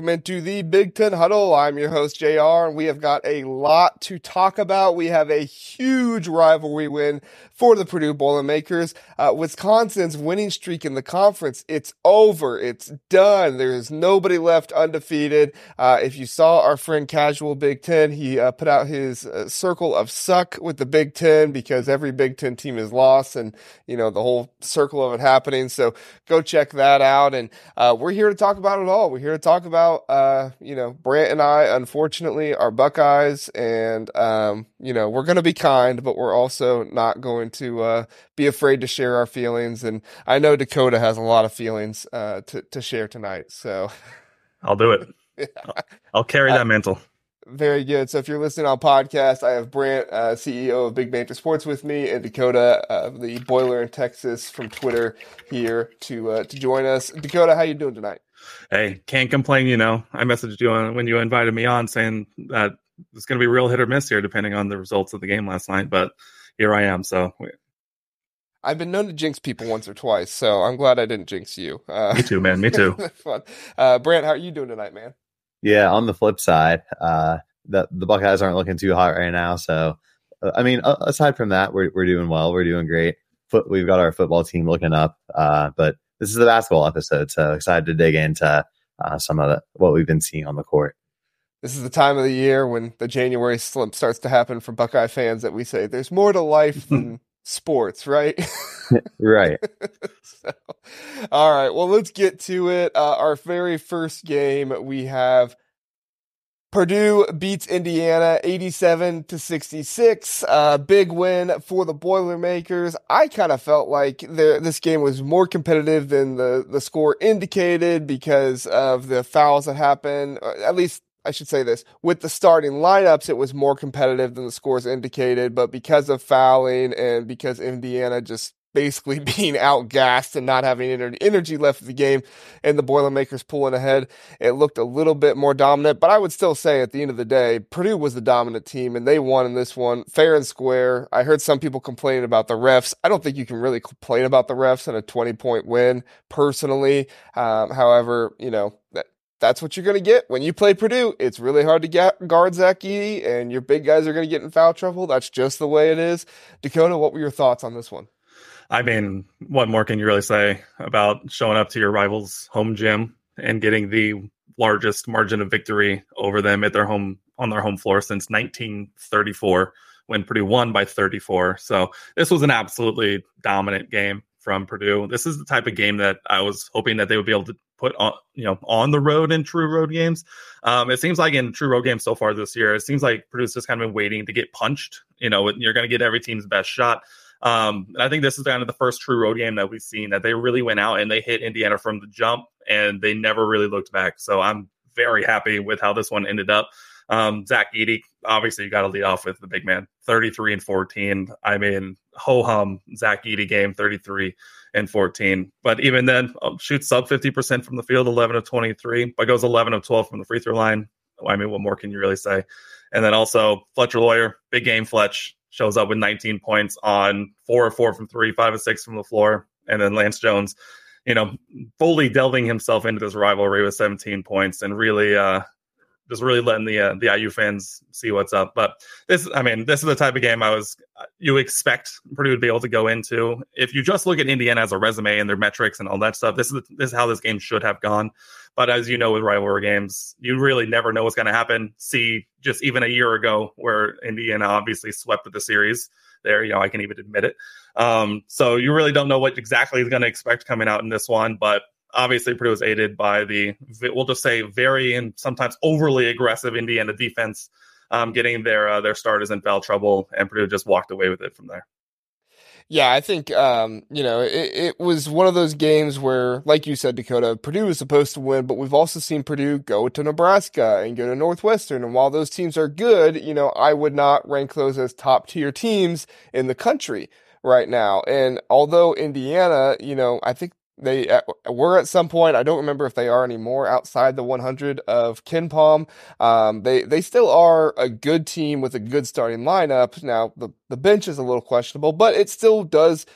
Welcome into the Big Ten Huddle. I'm your host, JR, and we have got a lot to talk about. We have a huge rivalry win for the Purdue Boilermakers. Uh, Wisconsin's winning streak in the conference, it's over. It's done. There's nobody left undefeated. Uh, if you saw our friend Casual Big Ten, he uh, put out his uh, circle of suck with the Big Ten because every Big Ten team is lost and, you know, the whole circle of it happening. So go check that out. And uh, we're here to talk about it all. We're here to talk about, uh, you know, Brant and I, unfortunately, are Buckeyes, and um, you know, we're going to be kind, but we're also not going to uh, be afraid to share our feelings. And I know Dakota has a lot of feelings uh, to to share tonight, so I'll do it. yeah. I'll carry that mantle. Very good. So if you're listening on podcast, I have Brant, uh, CEO of Big Banter Sports, with me, and Dakota, uh, the Boiler in Texas from Twitter, here to uh, to join us. Dakota, how you doing tonight? Hey, can't complain. You know, I messaged you on, when you invited me on, saying that it's going to be real hit or miss here, depending on the results of the game last night. But here I am. So I've been known to jinx people once or twice, so I'm glad I didn't jinx you. Uh, me too, man. Me too. fun. Uh, Brant, how are you doing tonight, man? Yeah, on the flip side, uh, the the Buckeyes aren't looking too hot right now. So, uh, I mean, aside from that, we're we're doing well. We're doing great. Foot, we've got our football team looking up. Uh, but this is the basketball episode, so excited to dig into uh, some of the, what we've been seeing on the court. This is the time of the year when the January slump starts to happen for Buckeye fans that we say there's more to life than sports, right? right. so, all right. Well, let's get to it. Uh, our very first game, we have Purdue beats Indiana 87 to 66. Uh, big win for the Boilermakers. I kind of felt like the, this game was more competitive than the, the score indicated because of the fouls that happened. Uh, at least I should say this with the starting lineups, it was more competitive than the scores indicated, but because of fouling and because Indiana just basically being outgassed and not having any energy left for the game and the Boilermakers pulling ahead. It looked a little bit more dominant, but I would still say at the end of the day, Purdue was the dominant team and they won in this one fair and square. I heard some people complaining about the refs. I don't think you can really complain about the refs in a 20 point win personally. Um, however, you know, that, that's what you're going to get when you play Purdue. It's really hard to get, guard Zach Edey, and your big guys are going to get in foul trouble. That's just the way it is. Dakota, what were your thoughts on this one? I mean, what more can you really say about showing up to your rival's home gym and getting the largest margin of victory over them at their home on their home floor since 1934 when Purdue won by 34. So this was an absolutely dominant game from Purdue. This is the type of game that I was hoping that they would be able to put on, you know, on the road in true road games. Um, it seems like in true road games so far this year, it seems like Purdue's just kind of been waiting to get punched. You know, you're going to get every team's best shot. Um, and I think this is kind of the first true road game that we've seen that they really went out and they hit Indiana from the jump and they never really looked back. So I'm very happy with how this one ended up. Um, Zach Edey, obviously, you got to lead off with the big man, 33 and 14. I mean, ho hum, Zach Edey game, 33 and 14. But even then, um, shoots sub 50% from the field, 11 of 23, but goes 11 of 12 from the free throw line. I mean, what more can you really say? And then also Fletcher Loyer, big game Fletch, shows up with 19 points on four or four from three, five or six from the floor. And then Lance Jones, you know, fully delving himself into this rivalry with 17 points and really, uh, just really letting the uh, the IU fans see what's up. But this, I mean, this is the type of game I was you expect Purdue to be able to go into. If you just look at Indiana as a resume and their metrics and all that stuff, this is this is how this game should have gone. But as you know, with rivalry games, you really never know what's going to happen. See, just even a year ago, where Indiana obviously swept the series. There, you know, I can even admit it. Um, so you really don't know what exactly is going to expect coming out in this one, but obviously Purdue was aided by the we'll just say very and sometimes overly aggressive Indiana defense, um, getting their uh, their starters in foul trouble, and Purdue just walked away with it from there. Yeah, I think um, you know it, it, was one of those games where, like you said, Dakota, Purdue was supposed to win, but we've also seen Purdue go to Nebraska and go to Northwestern, and while those teams are good, you know, I would not rank those as top tier teams in the country right now. And although Indiana, you know, I think they uh, were at some point. I don't remember if they are anymore outside the 100 of KenPom. Um, they they still are a good team with a good starting lineup. Now the the bench is a little questionable, but it still does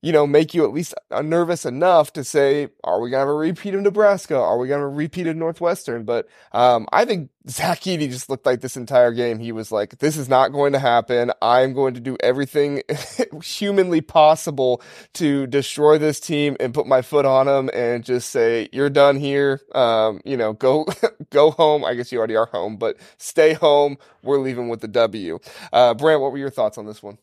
you know, make you at least uh, nervous enough to say, are we going to have a repeat of Nebraska? Are we going to have a repeat of Northwestern? But um, I think Zach Edey just looked like this entire game. He was like, this is not going to happen. I'm going to do everything humanly possible to destroy this team and put my foot on them and just say, you're done here. Um, you know, go, go home. I guess you already are home, but stay home. We're leaving with the W. Uh, Brant, what were your thoughts on this one?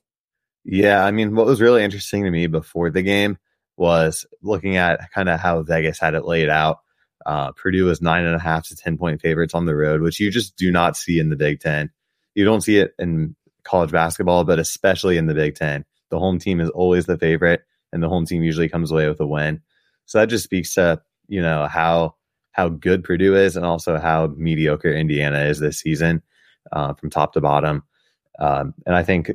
Yeah, I mean, what was really interesting to me before the game was looking at kind of how Vegas had it laid out. Uh, Purdue was nine and a half to 10 point favorites on the road, which you just do not see in the Big Ten. You don't see it in college basketball, but especially in the Big Ten. The home team is always the favorite, and the home team usually comes away with a win. So that just speaks to, you know, how how good Purdue is and also how mediocre Indiana is this season uh, from top to bottom. Um, and I think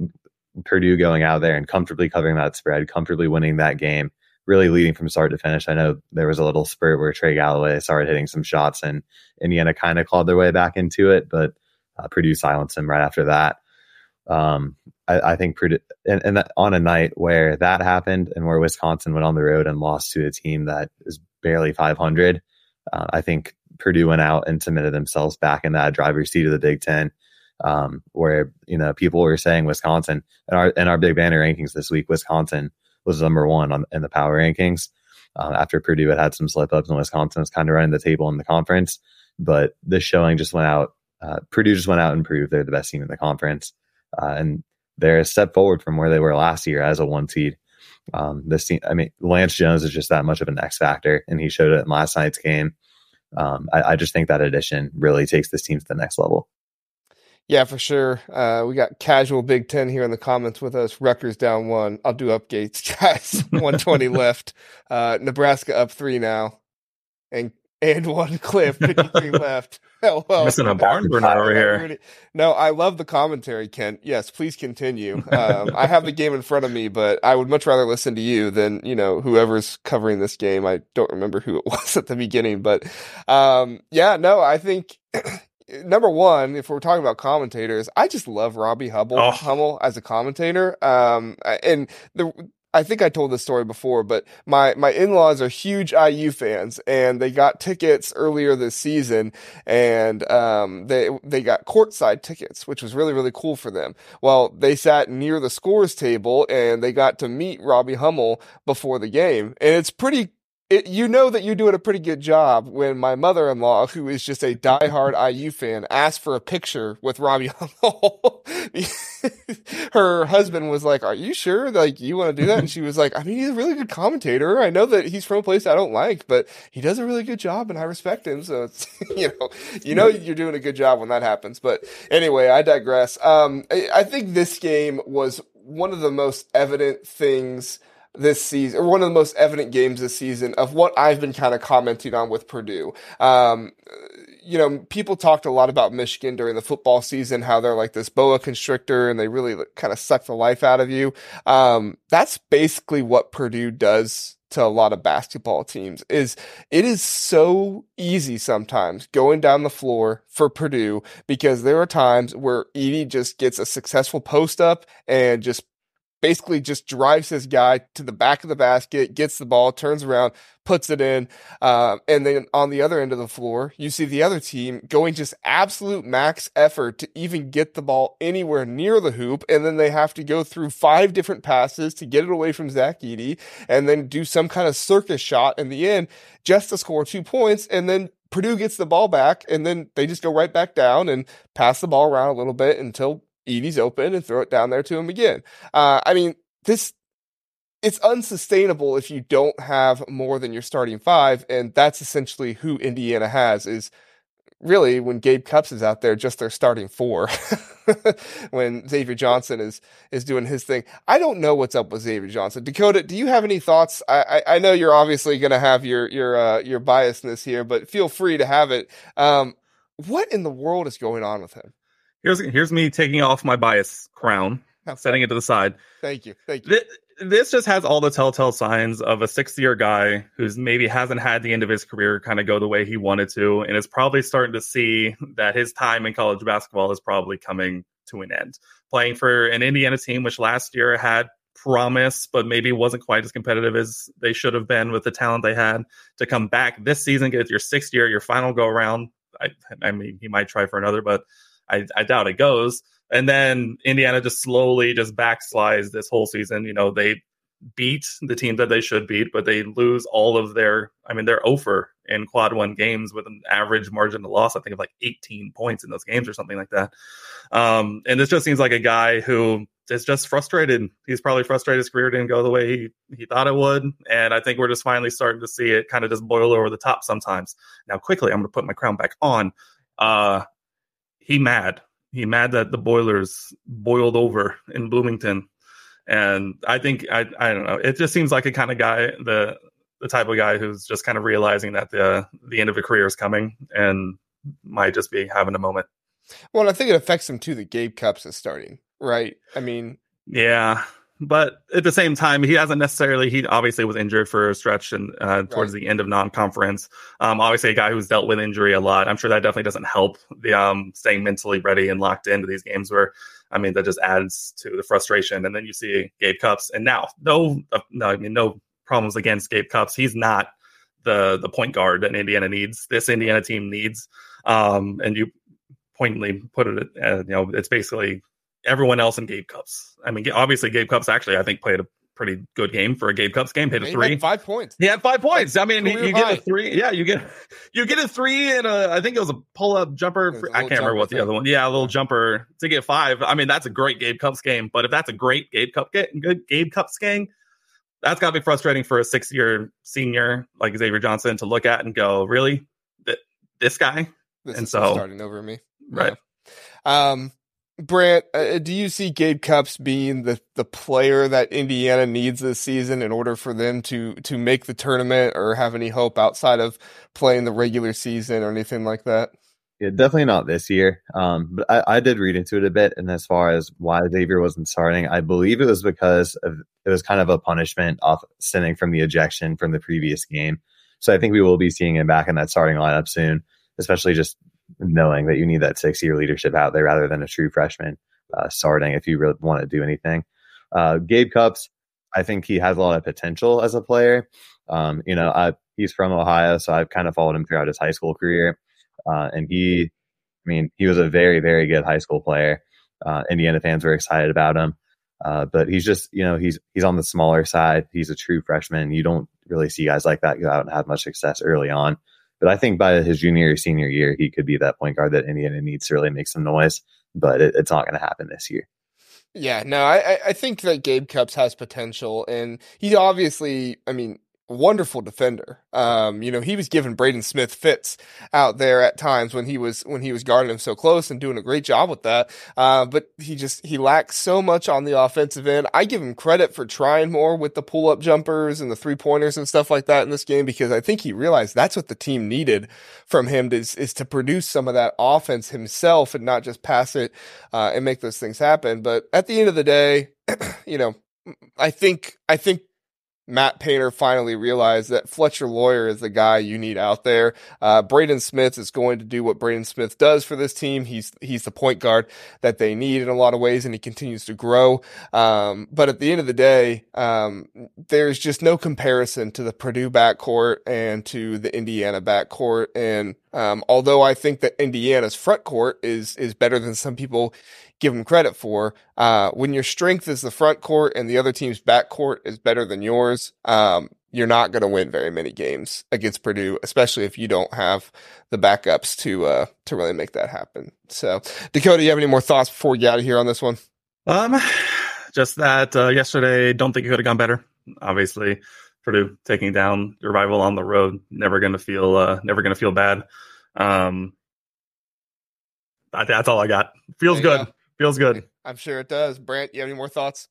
Purdue going out there and comfortably covering that spread, comfortably winning that game, really leading from start to finish. I know there was a little spurt where Trey Galloway started hitting some shots and Indiana kind of clawed their way back into it, but uh, Purdue silenced him right after that. Um, I, I, think Purdue, and, and on a night where that happened and where Wisconsin went on the road and lost to a team that is barely 500, uh, I think Purdue went out and submitted themselves back in that driver's seat of the Big Ten um, where you know people were saying Wisconsin and our in our Big Banter rankings this week, Wisconsin was number one on in the power rankings. Uh, after Purdue had had some slip ups and Wisconsin was kind of running the table in the conference, but this showing just went out. Uh, Purdue just went out and proved they're the best team in the conference, uh, and they're a step forward from where they were last year as a one seed. Um, this team, I mean, Lance Jones is just that much of an X factor, and he showed it in last night's game. Um, I, I, just think that addition really takes this team to the next level. Yeah, for sure. Uh, we got casual Big Ten here in the comments with us. Rutgers down one. I'll do updates, guys. 120 left. Uh, Nebraska up three now. And and one cliff, 53 left. well, Missing a barn burner over here. No, I love the commentary, Kent. Yes, please continue. Um, I have the game in front of me, but I would much rather listen to you than, you know, whoever's covering this game. I don't remember who it was at the beginning, but um, yeah, no, I think number one, if we're talking about commentators, I just love Robbie Hubble, oh. Hummel as a commentator. Um, and the, I think I told this story before, but my, my in-laws are huge IU fans and they got tickets earlier this season and, um, they, they got courtside tickets, which was really, really cool for them. Well, they sat near the scores table and they got to meet Robbie Hummel before the game. And it's pretty it, you know that you're doing a pretty good job when my mother-in-law, who is just a diehard IU fan, asked for a picture with Robbie Hummel. Her husband was like, "Are you sure? Like, you want to do that?" And she was like, "I mean, he's a really good commentator. I know that he's from a place I don't like, but he does a really good job, and I respect him. So it's you know, you know, you're doing a good job when that happens." But anyway, I digress. Um, I, I think this game was one of the most evident things this season, or one of the most evident games this season of what I've been kind of commenting on with Purdue. Um, you know, people talked a lot about Michigan during the football season, how they're like this boa constrictor and they really kind of suck the life out of you. Um, that's basically what Purdue does to a lot of basketball teams is it is so easy sometimes going down the floor for Purdue because there are times where Edey just gets a successful post up and just basically just drives his guy to the back of the basket, gets the ball, turns around, puts it in. Um, and then on the other end of the floor, you see the other team going just absolute max effort to even get the ball anywhere near the hoop. And then they have to go through five different passes to get it away from Zach Edey and then do some kind of circus shot in the end just to score two points. And then Purdue gets the ball back and then they just go right back down and pass the ball around a little bit until Edey's open and throw it down there to him again. Uh, I mean, this it's unsustainable if you don't have more than your starting five, and that's essentially who Indiana has. Is really when Gabe Cupps is out there, just their starting four. when Xavier Johnson is is doing his thing, I don't know what's up with Xavier Johnson. Dakota, do you have any thoughts? I I, I know you're obviously going to have your your uh, your biasness here, but feel free to have it. Um, what in the world is going on with him? Here's here's me taking off my bias crown, setting it to the side. Thank you. Thank you. This, this just has all the telltale signs of a sixth year guy who's maybe hasn't had the end of his career kind of go the way he wanted to, and is probably starting to see that his time in college basketball is probably coming to an end. Playing for an Indiana team, which last year had promise, but maybe wasn't quite as competitive as they should have been with the talent they had to come back this season, get your sixth year, your final go around. I, I mean, he might try for another, but I, I doubt it goes. And then Indiana just slowly just backslides this whole season. You know, they beat the team that they should beat, but they lose all of their. I mean, they're over in quad one games with an average margin of loss. I think of like 18 points in those games or something like that. Um, and this just seems like a guy who is just frustrated. He's probably frustrated his career didn't go the way he he thought it would, and I think we're just finally starting to see it kind of just boil over the top sometimes. Now, quickly, I'm going to put my crown back on. Uh, he mad. He mad that the boilers boiled over in Bloomington and I think I I don't know. It just seems like a kind of guy the the type of guy who's just kind of realizing that the the end of a career is coming and might just be having a moment. Well, I think it affects him too. The Gabe Cupps is starting, right? I mean, yeah, but at the same time, he hasn't necessarily. He obviously was injured for a stretch and uh, towards right. the end of non-conference. Um, obviously, a guy who's dealt with injury a lot. I'm sure that definitely doesn't help the um, staying mentally ready and locked into these games. Where I mean, that just adds to the frustration. And then you see Gabe Cupps, and now no, uh, no, I mean, no problems against Gabe Cupps. He's not the the point guard that Indiana needs. This Indiana team needs. Um, and you pointedly put it, uh, you know, it's basically everyone else in Gabe Cupps. I mean, obviously Gabe Cupps actually I think played a pretty good game for a Gabe Cupps game. Hit a three, five points. He had five points. I mean, you get a three. Yeah, you get you get a three and a. I think it was a pull up jumper. I can't remember what the thing. other one. Yeah, a little jumper to get five. I mean, that's a great Gabe Cupps game. But if that's a great Gabe Cup get good Gabe Cupps game, that's got to be frustrating for a six year senior like Xavier Johnson to look at and go, really, that this guy. This and so starting over me, right? Yeah. Um, Brant, uh, do you see Gabe Cupps being the, the player that Indiana needs this season in order for them to to make the tournament or have any hope outside of playing the regular season or anything like that? Yeah, definitely not this year. Um, but I, I, did read into it a bit, and as far as why Xavier wasn't starting, I believe it was because of it was kind of a punishment off stemming from the ejection from the previous game. So I think we will be seeing him back in that starting lineup soon, especially just knowing that you need that six year leadership out there rather than a true freshman uh, starting if you really want to do anything. Uh, Gabe Cupps, I think he has a lot of potential as a player. Um, you know, I, he's from Ohio, so I've kind of followed him throughout his high school career. Uh, and he, I mean, he was a very, very good high school player. Uh, Indiana fans were excited about him. Uh, but he's just, you know, he's he's on the smaller side. He's a true freshman. You don't really see guys like that go out and have much success early on. But I think by his junior or senior year, he could be that point guard that Indiana needs to really make some noise. But it, it's not going to happen this year. Yeah, no, I I think that Gabe Cupps has potential, and he obviously, I mean, wonderful defender. Um, you know, he was giving Braden Smith fits out there at times when he was when he was guarding him so close and doing a great job with that. Uh, but he just he lacks so much on the offensive end. I give him credit for trying more with the pull up jumpers and the three pointers and stuff like that in this game because I think he realized that's what the team needed from him is is to produce some of that offense himself and not just pass it uh, and make those things happen. But at the end of the day, you know, I think I think Matt Painter finally realized that Fletcher Loyer is the guy you need out there. Uh, Braden Smith is going to do what Braden Smith does for this team. He's he's the point guard that they need in a lot of ways, and he continues to grow. Um, but at the end of the day, um, there's just no comparison to the Purdue backcourt and to the Indiana backcourt. And um, although I think that Indiana's front court is is better than some people give them credit for. Uh, when your strength is the front court and the other team's back court is better than yours, um, you're not going to win very many games against Purdue, especially if you don't have the backups to uh, to really make that happen. So, Dakota, you have any more thoughts before we get out of here on this one? Um, just that uh, yesterday, don't think it could have gone better. Obviously, Purdue taking down your rival on the road, never going to feel uh, never going to feel bad. Um, that's all I got. Feels good. Go. Feels good. I'm sure it does. Brant, you have any more thoughts?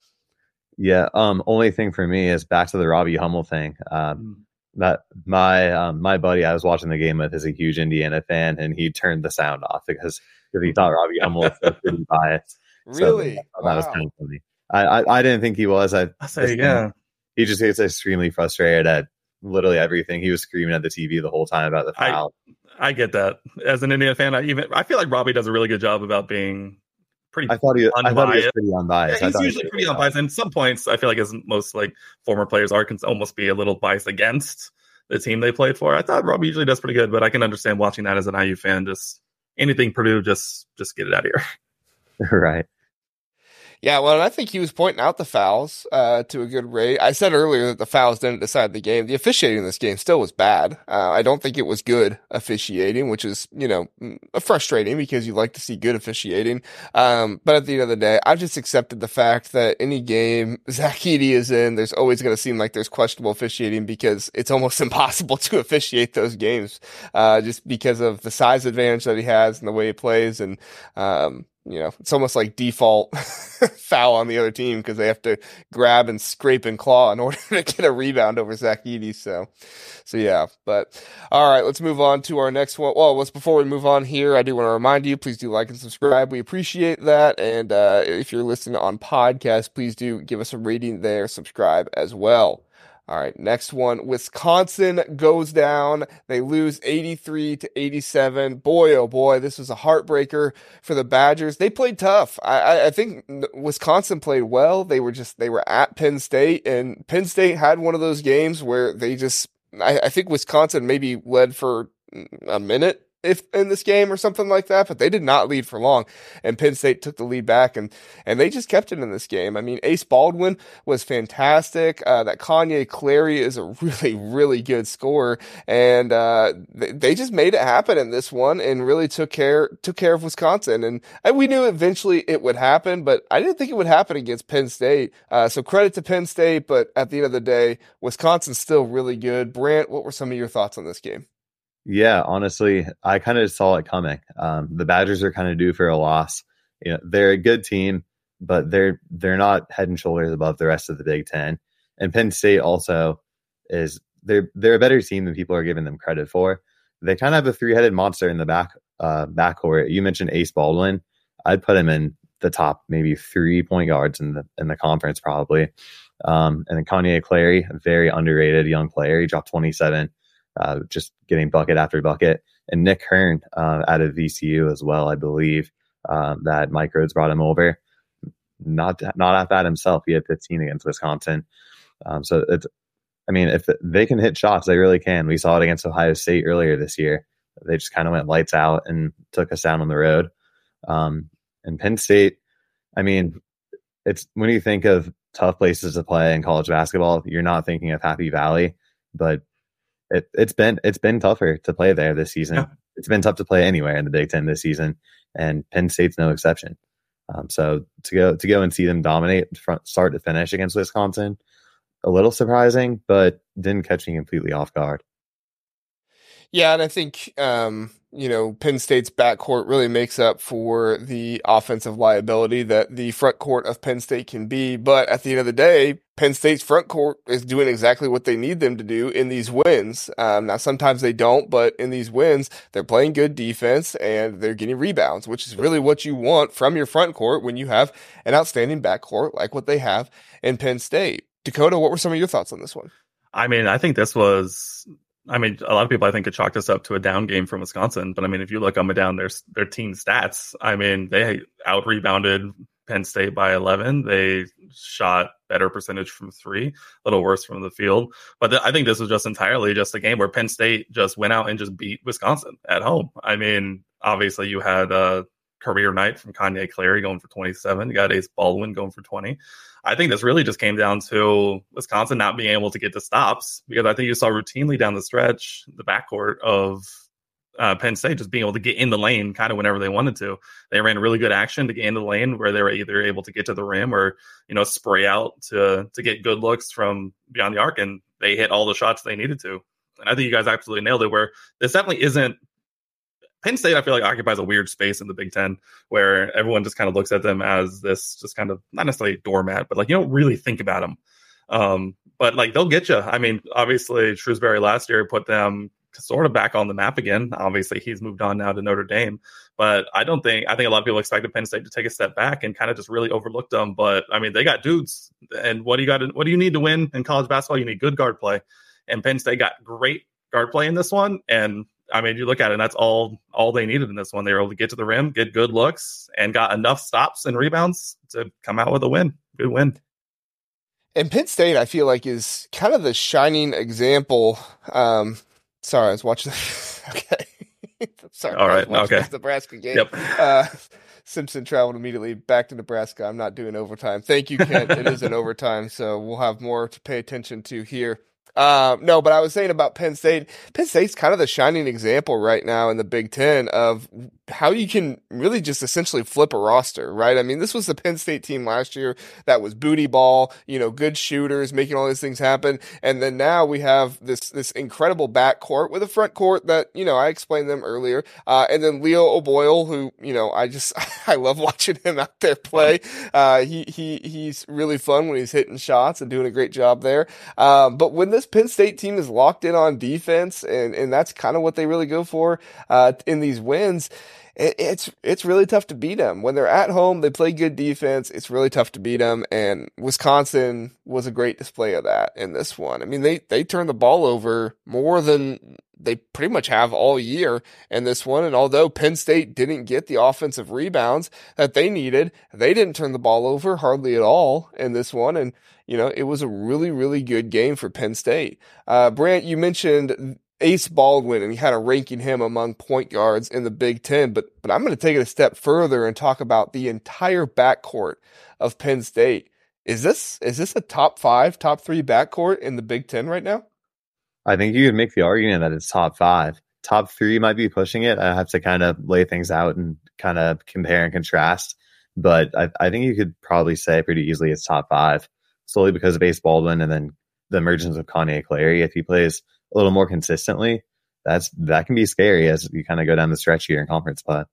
Yeah. Um. Only thing for me is back to the Robbie Hummel thing. Um. Mm. That my um, my buddy I was watching the game with is a huge Indiana fan, and he turned the sound off because because he thought Robbie Hummel was pretty biased. Really? So wow. That was kind of funny. I, I, I didn't think he was. I, I say yeah. He just gets extremely frustrated at literally everything. He was screaming at the TV the whole time about the foul. I, I get that as an Indiana fan. I even I feel like Robbie does a really good job about being pretty. I thought he, I thought he was Unbiased. pretty unbiased. Yeah, he's he usually was pretty unbiased, and some points I feel like as most like former players are, can almost be a little biased against the team they played for. I thought Rob usually does pretty good, but I can understand watching that as an IU fan. Just anything Purdue, just just get it out of here. right. Yeah, well, I think he was pointing out the fouls uh, to a good rate. I said earlier that the fouls didn't decide the game. The officiating in this game still was bad. Uh, I don't think it was good officiating, which is, you know, mm, frustrating because you like to see good officiating. Um, but at the end of the day, I've just accepted the fact that any game Zach Edey is in, there's always going to seem like there's questionable officiating because it's almost impossible to officiate those games uh, just because of the size advantage that he has and the way he plays. And, um, you know, it's almost like default foul on the other team because they have to grab and scrape and claw in order to get a rebound over Zach Edey. So, so yeah. But all right, let's move on to our next one. Well, let's before we move on here, I do want to remind you, please do like and subscribe. We appreciate that. And uh, if you're listening on podcast, please do give us a rating there, subscribe as well. All right, next one. Wisconsin goes down. They lose 83 to 87. Boy, oh boy, this was a heartbreaker for the Badgers. They played tough. I, I, think Wisconsin played well. They were just, they were at Penn State, and Penn State had one of those games where they just, I, I think Wisconsin maybe led for mm, a minute if in this game or something like that, but they did not lead for long. And Penn State took the lead back and and they just kept it in this game. I mean, Ace Baldwin was fantastic. Uh, that Kanye Clary is a really really good scorer, and uh, they, they just made it happen in this one and really took care took care of Wisconsin. And, and we knew eventually it would happen, but I didn't think it would happen against Penn State. Uh, so credit to Penn State, but at the end of the day, Wisconsin's still really good. Brant, what were some of your thoughts on this game? Yeah, honestly, I kind of saw it coming. Um, the Badgers are kind of due for a loss. You know, they're a good team, but they're they're not head and shoulders above the rest of the Big Ten. And Penn State also is they're they're a better team than people are giving them credit for. They kind of have a three headed monster in the back uh, backcourt. You mentioned Ace Baldwin. I'd put him in the top maybe three point guards in the in the conference probably. Um, and then Kanye Clary, a very underrated young player. He dropped 27 uh, just getting bucket after bucket. And Nick Hearn uh, out of VCU as well, I believe um, that Mike Rhoades brought him over. Not not at that himself. He had 15 against Wisconsin. Um, so it's, I mean, if they can hit shots, they really can. We saw it against Ohio State earlier this year. They just kind of went lights out and took us down on the road. Um, and Penn State, I mean, it's when you think of tough places to play in college basketball, you're not thinking of Happy Valley, but it, it's been it's been tougher to play there this season. Yeah. It's been tough to play anywhere in the Big Ten this season, and Penn State's no exception. Um, so to go to go and see them dominate from start to finish against Wisconsin, a little surprising, but didn't catch me completely off guard. Yeah, and I think um, you know Penn State's backcourt really makes up for the offensive liability that the front court of Penn State can be. But at the end of the day, Penn State's front court is doing exactly what they need them to do in these wins. Um, now sometimes they don't, but in these wins, they're playing good defense and they're getting rebounds, which is really what you want from your front court when you have an outstanding backcourt like what they have in Penn State. Dakota, what were some of your thoughts on this one? I mean, I think this was. I mean, a lot of people I think could chalk this up to a down game from Wisconsin, but I mean, if you look up and down their their team stats, I mean, they out rebounded Penn State by 11. They shot better percentage from three, a little worse from the field. But th- I think this was just entirely just a game where Penn State just went out and just beat Wisconsin at home. I mean, obviously you had a career night from Kanye Clary going for 27. You got Ace Baldwin going for 20. I think this really just came down to Wisconsin not being able to get the stops because I think you saw routinely down the stretch the backcourt of uh, Penn State just being able to get in the lane kind of whenever they wanted to. They ran really good action to get into the lane where they were either able to get to the rim or you know spray out to to get good looks from beyond the arc, and they hit all the shots they needed to. And I think you guys absolutely nailed it. Where this definitely isn't Penn State, I feel like occupies a weird space in the Big Ten where everyone just kind of looks at them as this just kind of not necessarily doormat, but like you don't really think about them. Um, but like they'll get you. I mean, obviously Shrewsberry last year put them sort of back on the map again. Obviously, he's moved on now to Notre Dame, but I don't think I think a lot of people expected Penn State to take a step back and kind of just really overlook them. But I mean, they got dudes, and what do you got? To, what do you need to win in college basketball? You need good guard play, and Penn State got great guard play in this one, and I mean, you look at it, and that's all all they needed in this one. They were able to get to the rim, get good looks, and got enough stops and rebounds to come out with a win. Good win. And Penn State, I feel like, is kind of the shining example. Um, sorry, I was watching. okay, sorry. All right. Okay. Nebraska game. Yep. Uh, Simpson traveled immediately back to Nebraska. I'm not doing overtime. Thank you, Kent. it is an overtime, so we'll have more to pay attention to here. Uh, no, but I was saying about Penn State. Penn State's kind of the shining example right now in the Big Ten of how you can really just essentially flip a roster, right? I mean, this was the Penn State team last year that was booty ball, you know, good shooters, making all these things happen. And then now we have this, this incredible back court with a front court that, you know, I explained them earlier. Uh, and then Leo O'Boyle, who, you know, I just, I love watching him out there play. Uh, he, he, he's really fun when he's hitting shots and doing a great job there. Um, but when this Penn State team is locked in on defense and, and that's kind of what they really go for, uh, in these wins, it's it's really tough to beat them when they're at home. They play good defense. It's really tough to beat them, and Wisconsin was a great display of that in this one. I mean, they they turned the ball over more than they pretty much have all year in this one. And although Penn State didn't get the offensive rebounds that they needed, they didn't turn the ball over hardly at all in this one. And you know, it was a really, really good game for Penn State. Uh, Brant, you mentioned Ace Baldwin and kind of ranking him among point guards in the Big Ten. But but I'm going to take it a step further and talk about the entire backcourt of Penn State. Is this is this a top five, top three backcourt in the Big Ten right now? I think you could make the argument that it's top five. Top three might be pushing it. I have to kind of lay things out and kind of compare and contrast. But I, I think you could probably say pretty easily it's top five, solely because of Ace Baldwin and then the emergence of Kanye Clary. If he plays a little more consistently, that's that can be scary as you kind of go down the stretch here in conference play.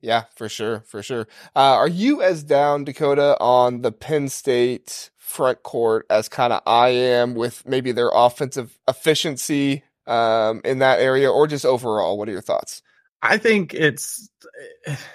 Yeah, for sure, for sure. Uh, are you as down Dakota on the Penn State front court as kind of I am with maybe their offensive efficiency um, in that area, or just overall? What are your thoughts? I think it's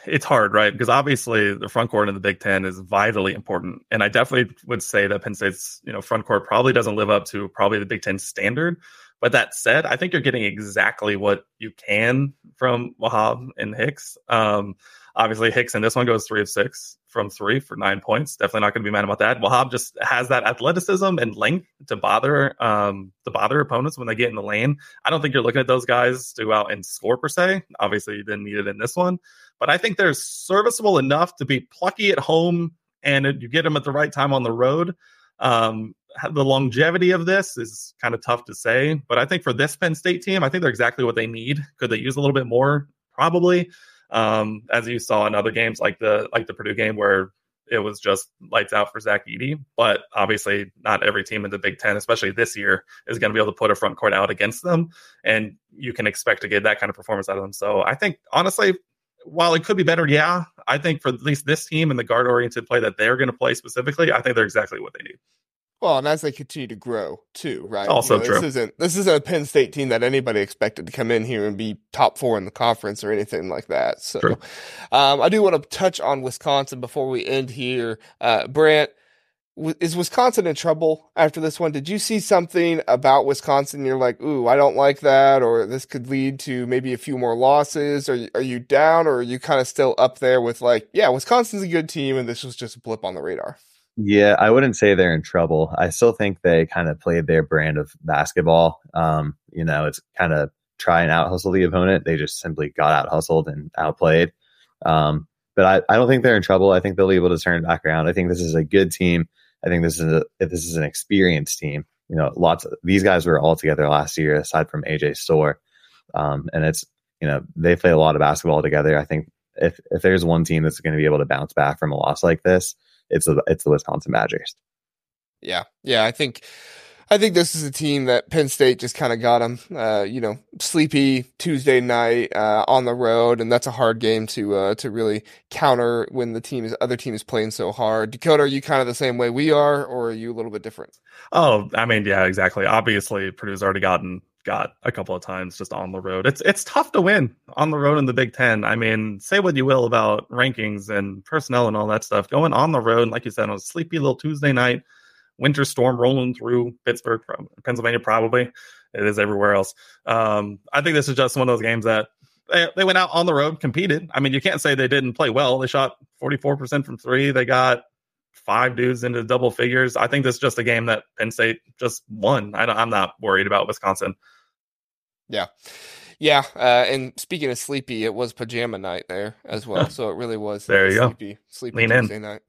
it's hard, right? Because obviously the front court in the Big Ten is vitally important, and I definitely would say that Penn State's you know front court probably doesn't live up to probably the Big Ten standard. But that said, I think you're getting exactly what you can from Wahab and Hicks. Um, obviously, Hicks in this one goes three of six from three for nine points. Definitely not going to be mad about that. Wahab just has that athleticism and length to bother um, to bother opponents when they get in the lane. I don't think you're looking at those guys to go out and score per se. Obviously, you didn't need it in this one, but I think they're serviceable enough to be plucky at home, and you get them at the right time on the road. Um, the longevity of this is kind of tough to say, but I think for this Penn State team, I think they're exactly what they need. Could they use a little bit more? Probably. Um, as you saw in other games like the like the Purdue game where it was just lights out for Zach Edey. But obviously, not every team in the Big Ten, especially this year, is going to be able to put a front court out against them, and you can expect to get that kind of performance out of them. So I think honestly, while it could be better, yeah, I think for at least this team and the guard oriented play that they're going to play specifically, I think they're exactly what they need. Well, and as they continue to grow too, right? Also you know, true. This isn't this isn't a Penn State team that anybody expected to come in here and be top four in the conference or anything like that. So, um, I do want to touch on Wisconsin before we end here. Uh, Brant, w- is Wisconsin in trouble after this one? Did you see something about Wisconsin? You're like, ooh, I don't like that, or this could lead to maybe a few more losses. Are are you down, or are you kind of still up there with like, yeah, Wisconsin's a good team, and this was just a blip on the radar? Yeah, I wouldn't say they're in trouble. I still think they kind of played their brand of basketball. Um, you know, it's kind of try and out hustle the opponent. They just simply got out hustled and outplayed. Um, but I, I don't think they're in trouble. I think they'll be able to turn it back around. I think this is a good team. I think this is a this is an experienced team. You know, lots of these guys were all together last year, aside from AJ Storr. Um, and it's you know they play a lot of basketball together. I think if if there's one team that's going to be able to bounce back from a loss like this, it's the it's the Wisconsin Badgers. Yeah, yeah, I think I think this is a team that Penn State just kind of got them, uh, you know, sleepy Tuesday night uh, on the road, and that's a hard game to uh, to really counter when the team is other team is playing so hard. Dakota, are you kind of the same way we are, or are you a little bit different? Oh, I mean, yeah, exactly. Obviously, Purdue's already gotten got a couple of times just on the road. It's it's tough to win on the road in the Big Ten. I mean, say what you will about rankings and personnel and all that stuff. Going on the road, like you said, on a sleepy little Tuesday night, winter storm rolling through Pittsburgh, Pennsylvania, probably. it is everywhere else. Um, I think this is just one of those games that they, they went out on the road, competed. I mean, you can't say they didn't play well. They shot 44% from three. They got five dudes into double figures. I think this is just a game that Penn State just won. I I'm not worried about Wisconsin. Yeah. Yeah, uh, and speaking of sleepy, it was pajama night there as well, so it really was. there you sleepy, go. Sleepy Lean Tuesday in. night.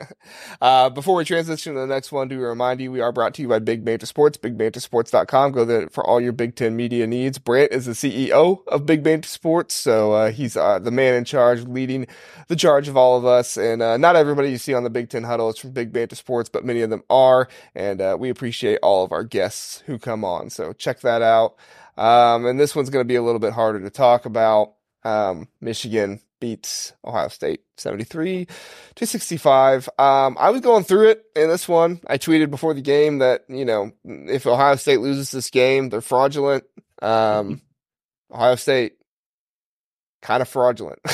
uh, before we transition to the next one, do we remind you we are brought to you by Big Banter Sports, BigBanterSports.com. Go there for all your Big Ten media needs. Brant is the CEO of Big Banter Sports, so uh, he's uh, the man in charge, leading the charge of all of us. And uh, not everybody you see on the Big Ten huddle is from Big Banter Sports, but many of them are, and uh, we appreciate all of our guests who come on. So check that out. Um, and this one's going to be a little bit harder to talk about. Um, Michigan beats Ohio State 73 to 65. Um, I was going through it in this one. I tweeted before the game that, you know, if Ohio State loses this game, they're fraudulent. Um, Ohio State kind of fraudulent.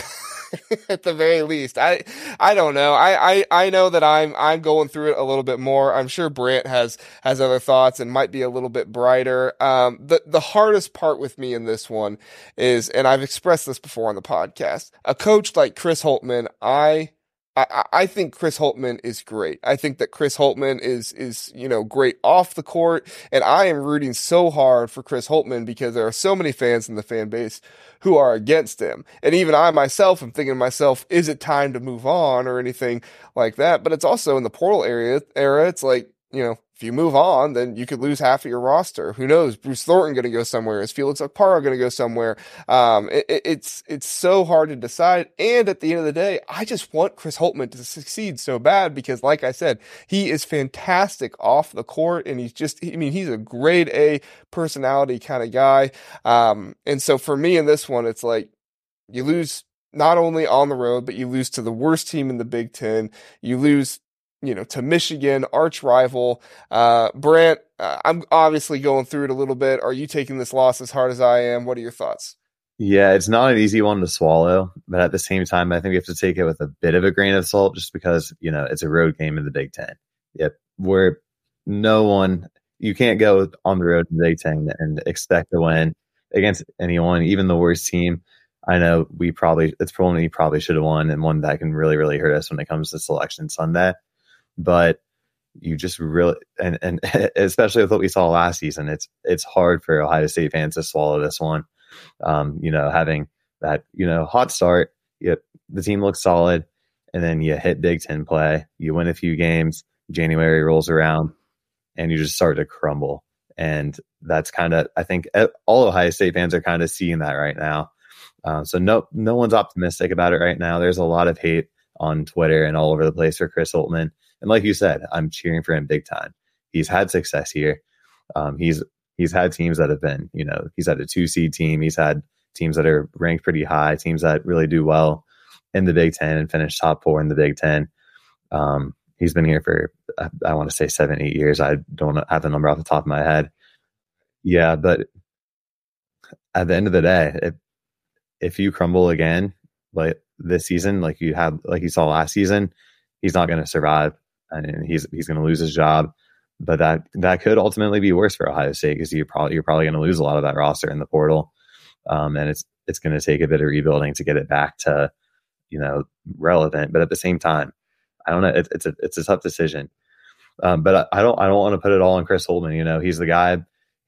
at the very least. I I don't know. I, I I know that I'm I'm going through it a little bit more. I'm sure Brant has has other thoughts and might be a little bit brighter. Um the the hardest part with me in this one is and I've expressed this before on the podcast. A coach like Chris Holtmann, I I, I think Chris Holtmann is great. I think that Chris Holtmann is is you know great off the court, and I am rooting so hard for Chris Holtmann because there are so many fans in the fan base who are against him, and even I myself am thinking to myself, is it time to move on or anything like that? But it's also in the portal area era. It's like you know if you move on, then you could lose half of your roster. Who knows? Bruce Thornton going to go somewhere? Is Felix Okpara going to go somewhere? Um, it, it's it's so hard to decide. And at the end of the day, I just want Chris Holtmann to succeed so bad because, like I said, he is fantastic off the court, and he's just I mean he's a grade A personality kind of guy. Um, and so for me in this one, it's like you lose not only on the road, but you lose to the worst team in the Big Ten. You lose you know, to Michigan, arch rival. Uh, Brant, uh, I'm obviously going through it a little bit. Are you taking this loss as hard as I am? What are your thoughts? Yeah, it's not an easy one to swallow, but at the same time, I think we have to take it with a bit of a grain of salt just because, you know, it's a road game in the Big Ten. Yep. Where no one, you can't go on the road in the Big Ten and expect to win against anyone, even the worst team. I know we probably, it's probably probably should have won and one that can really, really hurt us when it comes to selection Sunday but you just really and and especially with what we saw last season, it's it's hard for Ohio State fans to swallow this one. Um, you know, having that you know hot start, the team looks solid, and then you hit Big Ten play, you win a few games, January rolls around, and you just start to crumble. And that's kind of I think all Ohio State fans are kind of seeing that right now. Uh, so no no one's optimistic about it right now. There's a lot of hate on Twitter and all over the place for Chris Holtmann. And like you said, I'm cheering for him big time. He's had success here. Um, he's he's had teams that have been, you know, he's had a two seed team. He's had teams that are ranked pretty high, teams that really do well in the Big Ten and finish top four in the Big Ten. Um, he's been here for I, I want to say seven, eight years. I don't have the number off the top of my head. Yeah, but at the end of the day, if if you crumble again, like this season, like you have, like you saw last season, he's not going to survive and he's he's going to lose his job. But that that could ultimately be worse for Ohio State because you probably you're probably going to lose a lot of that roster in the portal, um, and it's it's going to take a bit of rebuilding to get it back to you know relevant. But at the same time, I don't know. It, it's a it's a tough decision. Um, but I, I don't I don't want to put it all on Chris Holtmann. You know, he's the guy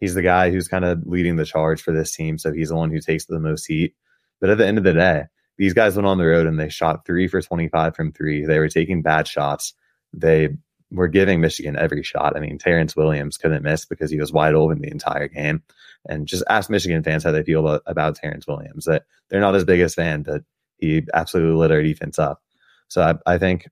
he's the guy who's kind of leading the charge for this team, so he's the one who takes the most heat. But at the end of the day, these guys went on the road and they shot three for 25 from three. They were taking bad shots. They were giving Michigan every shot. I mean, Terrance Williams couldn't miss because he was wide open the entire game. And just ask Michigan fans how they feel about, about Terrance Williams. That they're not his biggest fan, but he absolutely lit our defense up. So I, I think,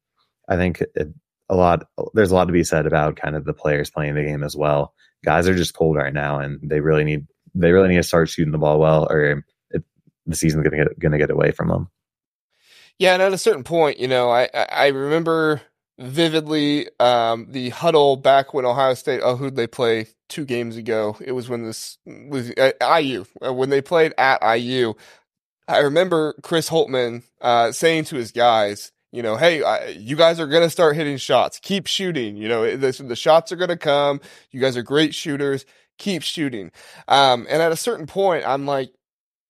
I think it, a lot. There's a lot to be said about kind of the players playing the game as well. Guys are just cold right now, and they really need they really need to start shooting the ball well, or it, the season's gonna get gonna get away from them. Yeah, and at a certain point, you know, I I remember vividly um, the huddle back when Ohio State. Oh, who'd they play two games ago? It was when this was uh, IU uh, when they played at IU. I remember Chris Holtmann uh, saying to his guys, you know, hey, I, you guys are going to start hitting shots. Keep shooting. You know, the, the shots are going to come. You guys are great shooters. keep shooting. Um, and at a certain point, I'm like,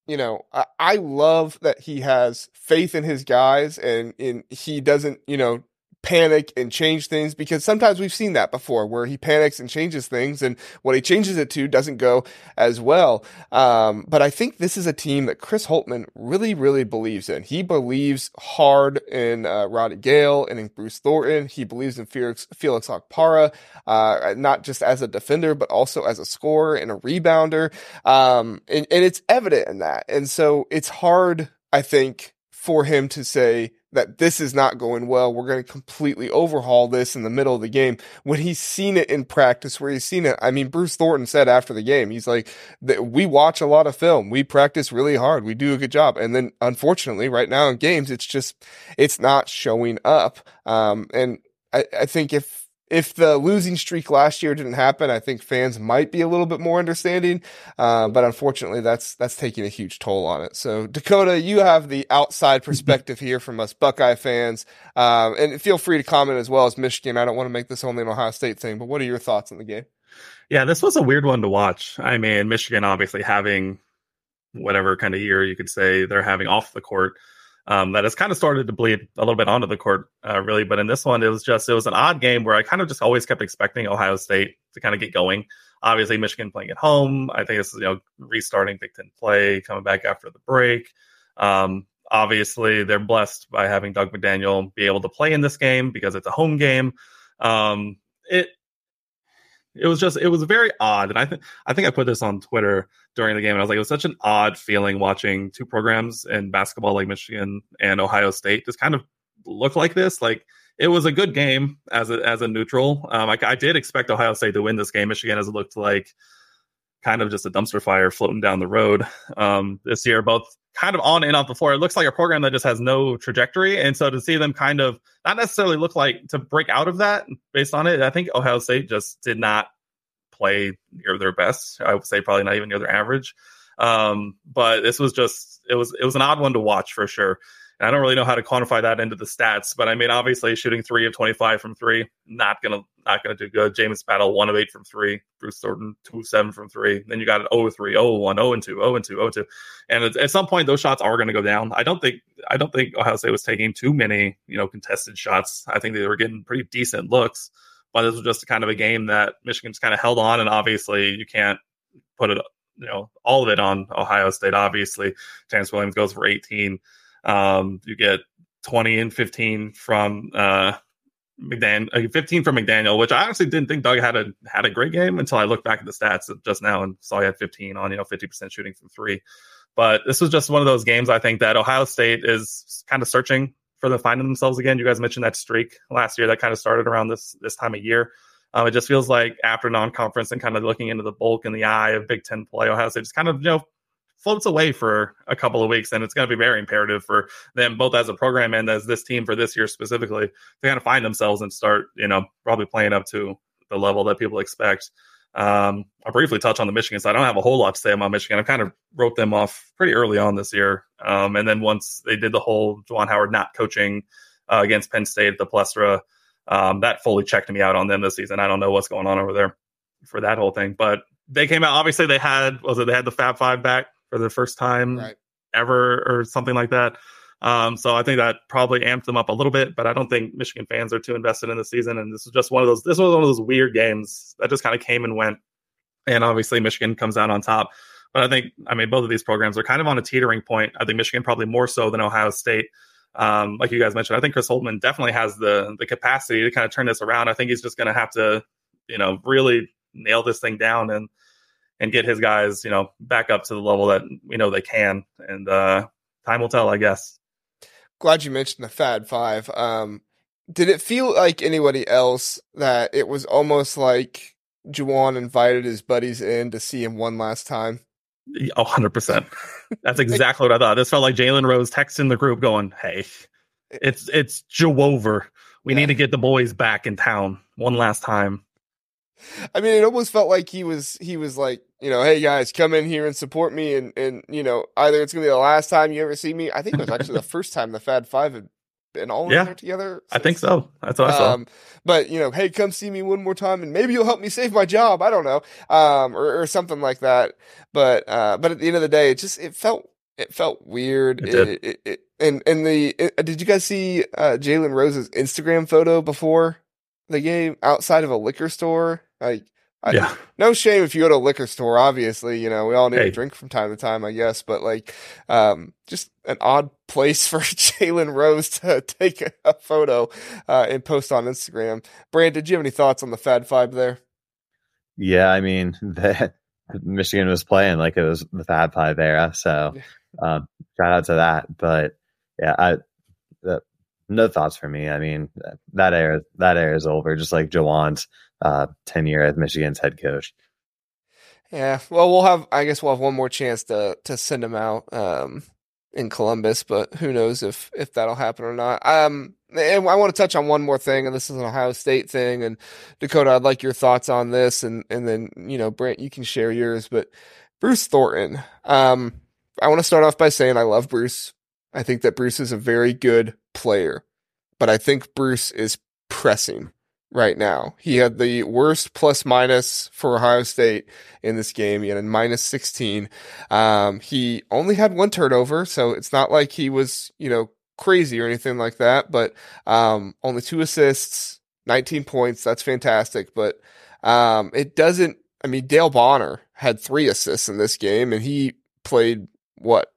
you know, I, I love that he has faith in his guys and in he doesn't, you know, panic and change things because sometimes we've seen that before where he panics and changes things and what he changes it to doesn't go as well. Um, but I think this is a team that Chris Holtmann really, really believes in. He believes hard in uh, Roddy Gayle and in Bruce Thornton. He believes in Felix, Felix uh, not just as a defender, but also as a scorer and a rebounder. Um, and, and it's evident in that. And so it's hard, I think, for him to say, that this is not going well. We're going to completely overhaul this in the middle of the game when he's seen it in practice, where he's seen it. I mean, Bruce Thornton said after the game, he's like, we watch a lot of film. We practice really hard. We do a good job. And then unfortunately, right now in games, it's just, it's not showing up. Um, and I, I think if, if the losing streak last year didn't happen, I think fans might be a little bit more understanding. Uh, but unfortunately, that's that's taking a huge toll on it. So Dakota, you have the outside perspective here from us Buckeye fans, um, and feel free to comment as well as Michigan. I don't want to make this only an Ohio State thing, but what are your thoughts on the game? Yeah, this was a weird one to watch. I mean, Michigan obviously having whatever kind of year you could say they're having off the court um, that has kind of started to bleed a little bit onto the court, uh, really. But in this one, it was just it was an odd game where I kind of just always kept expecting Ohio State to kind of get going. Obviously, Michigan playing at home. I think is you know restarting Big Ten play, coming back after the break. Um, obviously, they're blessed by having Dug McDaniel be able to play in this game because it's a home game. Um, it it was just it was very odd, and I think I think I put this on Twitter during the game, and I was like, it was such an odd feeling watching two programs in basketball like Michigan and Ohio State just kind of look like this. Like it was a good game as a as a neutral. Um, I, I did expect Ohio State to win this game. Michigan has looked like kind of just a dumpster fire floating down the road um, this year, both kind of on and off the floor. It looks like a program that just has no trajectory. And so to see them kind of not necessarily look like to break out of that based on it, I think Ohio State just did not play near their best. I would say probably not even near their average. Um, but this was just it was it was an odd one to watch for sure. And I don't really know how to quantify that into the stats, but I mean, obviously, shooting three of twenty-five from three, not gonna not gonna do good. James Battle one of eight from three. Bruce Thornton two of seven from three. Then you got an 0 3, 0 1, 0 2, 0 2, 0 2. And at, some point, those shots are to go down. I don't think I don't think Ohio State was taking too many you know contested shots. I think they were getting pretty decent looks. But this was just kind of a game that Michigan just kind of held on, and obviously you can't put it you know all of it on Ohio State. Obviously, James Williams goes for 18. Um, you get 20 and 15 from uh, McDaniel, uh, 15 from McDaniel, which I honestly didn't think Dug had a had a great game until I looked back at the stats just now and saw he had 15 on you know 50% shooting from three. But this was just one of those games I think that Ohio State is kind of searching for them finding themselves again. You guys mentioned that streak last year that kind of started around this this time of year. Um, it just feels like after non-conference and kind of looking into the bulk and the eye of Big Ten play, Ohio State just kind of you know floats away for a couple of weeks, and it's going to be very imperative for them, both as a program and as this team for this year specifically, to kind of find themselves and start, you know, probably playing up to the level that people expect. Um, I'll briefly touch on the Michigan side. I don't have a whole lot to say about Michigan. I kind of wrote them off pretty early on this year. Um, and then once they did the whole Juwan Howard not coaching uh, against Penn State at the Palestra, um, that fully checked me out on them this season. I don't know what's going on over there for that whole thing, but they came out. Obviously, they had was it they had the Fab Five back for the first time right. ever or something like that. Um, so I think that probably amped them up a little bit, but I don't think Michigan fans are too invested in the season. And this is just one of those. This was one of those weird games that just kind of came and went. And obviously, Michigan comes out on top. But I think, I mean, both of these programs are kind of on a teetering point. I think Michigan probably more so than Ohio State. Um, like you guys mentioned, I think Chris Holtmann definitely has the the capacity to kind of turn this around. I think he's just going to have to, you know, really nail this thing down and and get his guys, you know, back up to the level that we know they can. And uh, time will tell, I guess. Glad you mentioned the Fab Five. Um, did it feel like anybody else that it was almost like Juwan invited his buddies in to see him one last time? Oh, 100%. That's exactly what I thought. This felt like Jalen Rose texting the group going, hey, it's it's Joe over. We yeah. need to get the boys back in town one last time. I mean, it almost felt like he was he was like, you know, hey guys, come in here and support me, and and you know, either it's gonna be the last time you ever see me. I think it was actually the first time the Fab Five had been all Yeah. in there together. I think so. That's what I saw. Um, but you know, hey, come see me one more time, and maybe you'll help me save my job. I don't know, um, or, or something like that. But uh, but at the end of the day, it just it felt it felt weird. It did. It- it- it- and and the it, did you guys see uh, Jalen Rose's Instagram photo before the game outside of a liquor store? Like, I, yeah. no shame if you go to a liquor store. Obviously, you know we all need Hey. a drink from time to time, I guess. But like, um, just an odd place for Jalen Rose to take a, a photo uh, and post on Instagram. Brant, did you have any thoughts on the Fab Five there? Yeah, I mean, the, Michigan was playing like it was the Fab Five era, so um, shout out to that. But yeah, I the, no thoughts for me. I mean, that era that era is over. Just like Juwan's uh, tenure as Michigan's head coach. Yeah, well, we'll have. I guess we'll have one more chance to to send him out um, in Columbus, but who knows if if that'll happen or not. Um, and I want to touch on one more thing, and this is an Ohio State thing. And Dakota, I'd like your thoughts on this, and and then you know, Brent, you can share yours. But Bruce Thornton, um, I want to start off by saying I love Bruce. I think that Bruce is a very good player, but I think Bruce is pressing right now. He had the worst plus minus for Ohio State in this game. He had a minus 16. Um, he only had one turnover, so it's not like he was, you know, crazy or anything like that, but um, only two assists, 19 points. That's fantastic. But um, it doesn't, I mean, Dale Bonner had three assists in this game, and he played what?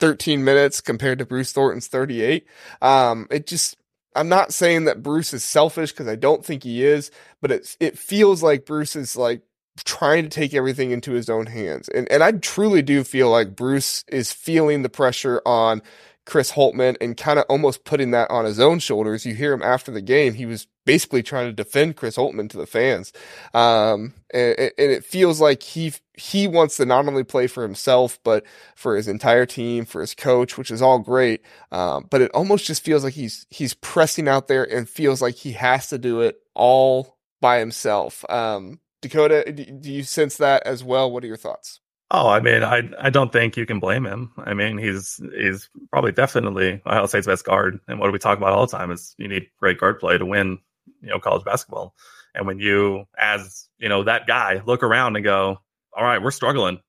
13 minutes compared to Bruce Thornton's 38. Um, it just, I'm not saying that Bruce is selfish because I don't think he is, but it it feels like Bruce is like trying to take everything into his own hands. And and I truly do feel like Bruce is feeling the pressure on Chris Holtmann and kind of almost putting that on his own shoulders. You hear him after the game, he was basically trying to defend Chris Holtmann to the fans. Um, and, and it feels like he he wants to not only play for himself, but for his entire team, for his coach, which is all great. Um, but it almost just feels like he's he's pressing out there and feels like he has to do it all by himself. Um, Dakota, do, do you sense that as well? What are your thoughts? Oh, I mean, I I don't think you can blame him. I mean, he's he's probably definitely Ohio State's best guard. And what we talk about all the time is you need great guard play to win, you know, college basketball. And when you, as you know, that guy, look around and go, "All right, we're struggling.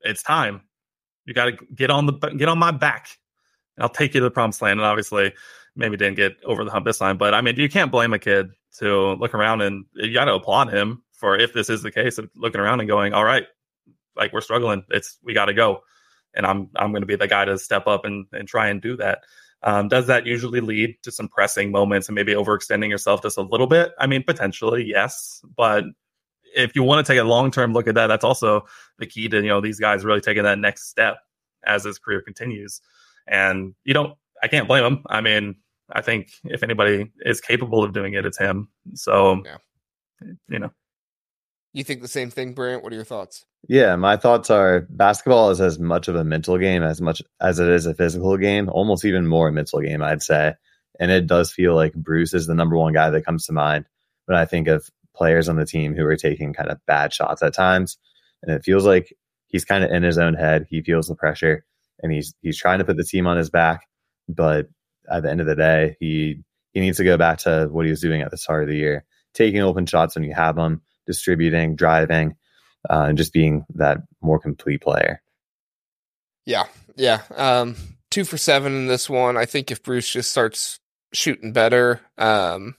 It's time. You got to get on the get on my back, and I'll take you to the promised land." And obviously, maybe didn't get over the hump this time, but I mean, you can't blame a kid to look around and you got to applaud him for if this is the case of looking around and going, "All right, like we're struggling. It's we got to go." And I'm I'm going to be the guy to step up and and try and do that. Um, does that usually lead to some pressing moments and maybe overextending yourself just a little bit? I mean, potentially, yes. But if you want to take a long term look at that, that's also the key to you know these guys really taking that next step as his career continues. And you don't, I can't blame him. I mean, I think if anybody is capable of doing it, it's him. So, Yeah. you know, You think the same thing, Brant? What are your thoughts? Yeah, my thoughts are basketball is as much of a mental game as much as it is a physical game, almost even more a mental game, I'd say. And it does feel like Bruce is the number one guy that comes to mind when I think of players on the team who are taking kind of bad shots at times. And it feels like he's kind of in his own head. He feels the pressure and he's he's trying to put the team on his back, but at the end of the day, he he needs to go back to what he was doing at the start of the year, taking open shots when you have them, distributing, driving, uh, and just being that more complete player. Yeah, yeah. Um, two for seven in this one. I think if Bruce just starts shooting better, um,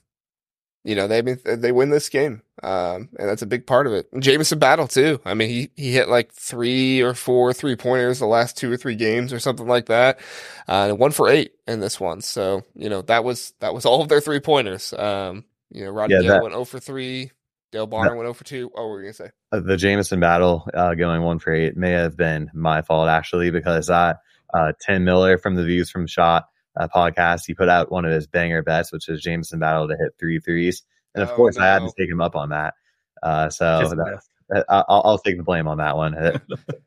you know, they they win this game, um, and that's a big part of it. And Jamison Battle too. I mean, he he hit like three or four three pointers the last two or three games or something like that, uh, and one for eight in this one. So you know that was that was all of their three pointers. Um, you know, Rodney Yeah, that- went zero for three. Dale Bonner went zero for two. Oh, what were you gonna say? Uh, The Jamison battle uh, going one for eight may have been my fault actually because I, uh, Tim Miller from the Views from Shot uh, podcast, he put out one of his banger bets, which is Jamison battle to hit three threes, and of Oh, course I had no. to take him up on that. Uh, so that, death. I'll, I'll take the blame on that one.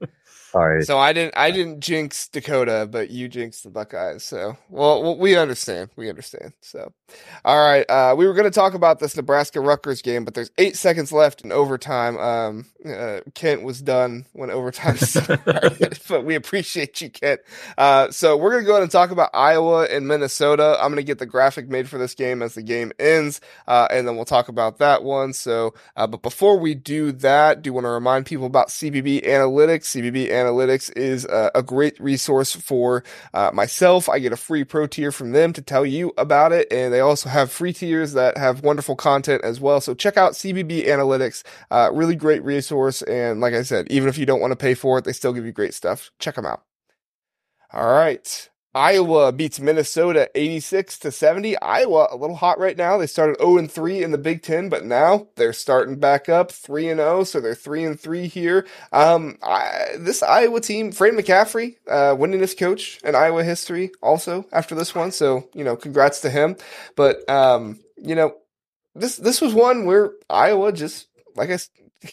So I didn't I didn't jinx Dakota, but you jinxed the Buckeyes. So well, we understand. We understand. So all right. Uh, we were going to talk about this Nebraska Rutgers game, but there's eight seconds left in overtime. Um, uh, Kent was done when overtime started, but we appreciate you, Kent. Uh, so we're going to go ahead and talk about Iowa and Minnesota. I'm going to get the graphic made for this game as the game ends, uh, and then we'll talk about that one. So, uh, but before we do that, do you want to remind people about CBB Analytics. CBB Analytics is a, a great resource for uh, myself. I get a free pro tier from them to tell you about it, and they also have free tiers that have wonderful content as well. So check out CBB Analytics. Uh, really great resource. And like I said, even if you don't want to pay for it, they still give you great stuff. Check them out. All right. Iowa beats Minnesota 86 to 70. Iowa a little hot right now. They started 0 and 3 in the Big 10, but now they're starting back up 3 and 0, so they're 3 and 3 here. Um I, this Iowa team, Fran McCaffery, uh winningest coach in Iowa history also after this one. So, you know, congrats to him. But um, you know, this this was one where Iowa just like I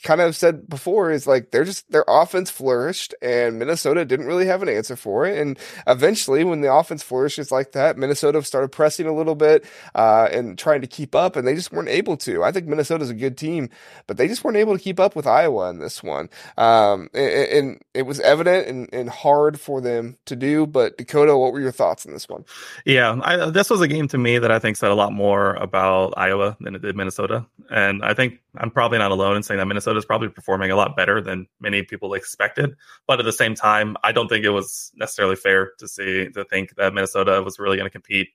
kind of said before is like they're just their offense flourished and Minnesota didn't really have an answer for it. And eventually, when the offense flourishes like that, Minnesota started pressing a little bit uh, and trying to keep up, and they just weren't able to. I think Minnesota's a good team, but they just weren't able to keep up with Iowa in this one. Um, and, and, it was evident and, and, hard for them to do. But Dakota, what were your thoughts on this one? Yeah, I, this was a game to me that I think said a lot more about Iowa than it did Minnesota, and I think I'm probably not alone in saying that Minnesota is probably performing a lot better than many people expected. But at the same time, I don't think it was necessarily fair to see to think that Minnesota was really going to compete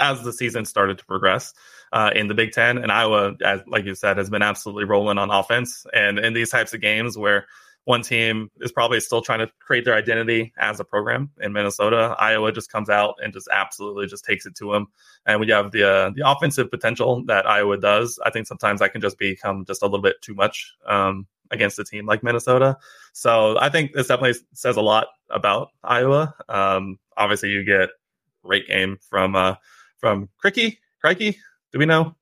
as the season started to progress uh, in the Big Ten. And Iowa, as, like you said, has been absolutely rolling on offense. And in these types of games where one team is probably still trying to create their identity as a program in Minnesota. Iowa just comes out and just absolutely just takes it to them. And you have the uh, the offensive potential that Iowa does, I think sometimes that can just become just a little bit too much um, against a team like Minnesota. So I think this definitely says a lot about Iowa. Um, obviously, you get great game from uh, from Krikke. Crikey, do we know?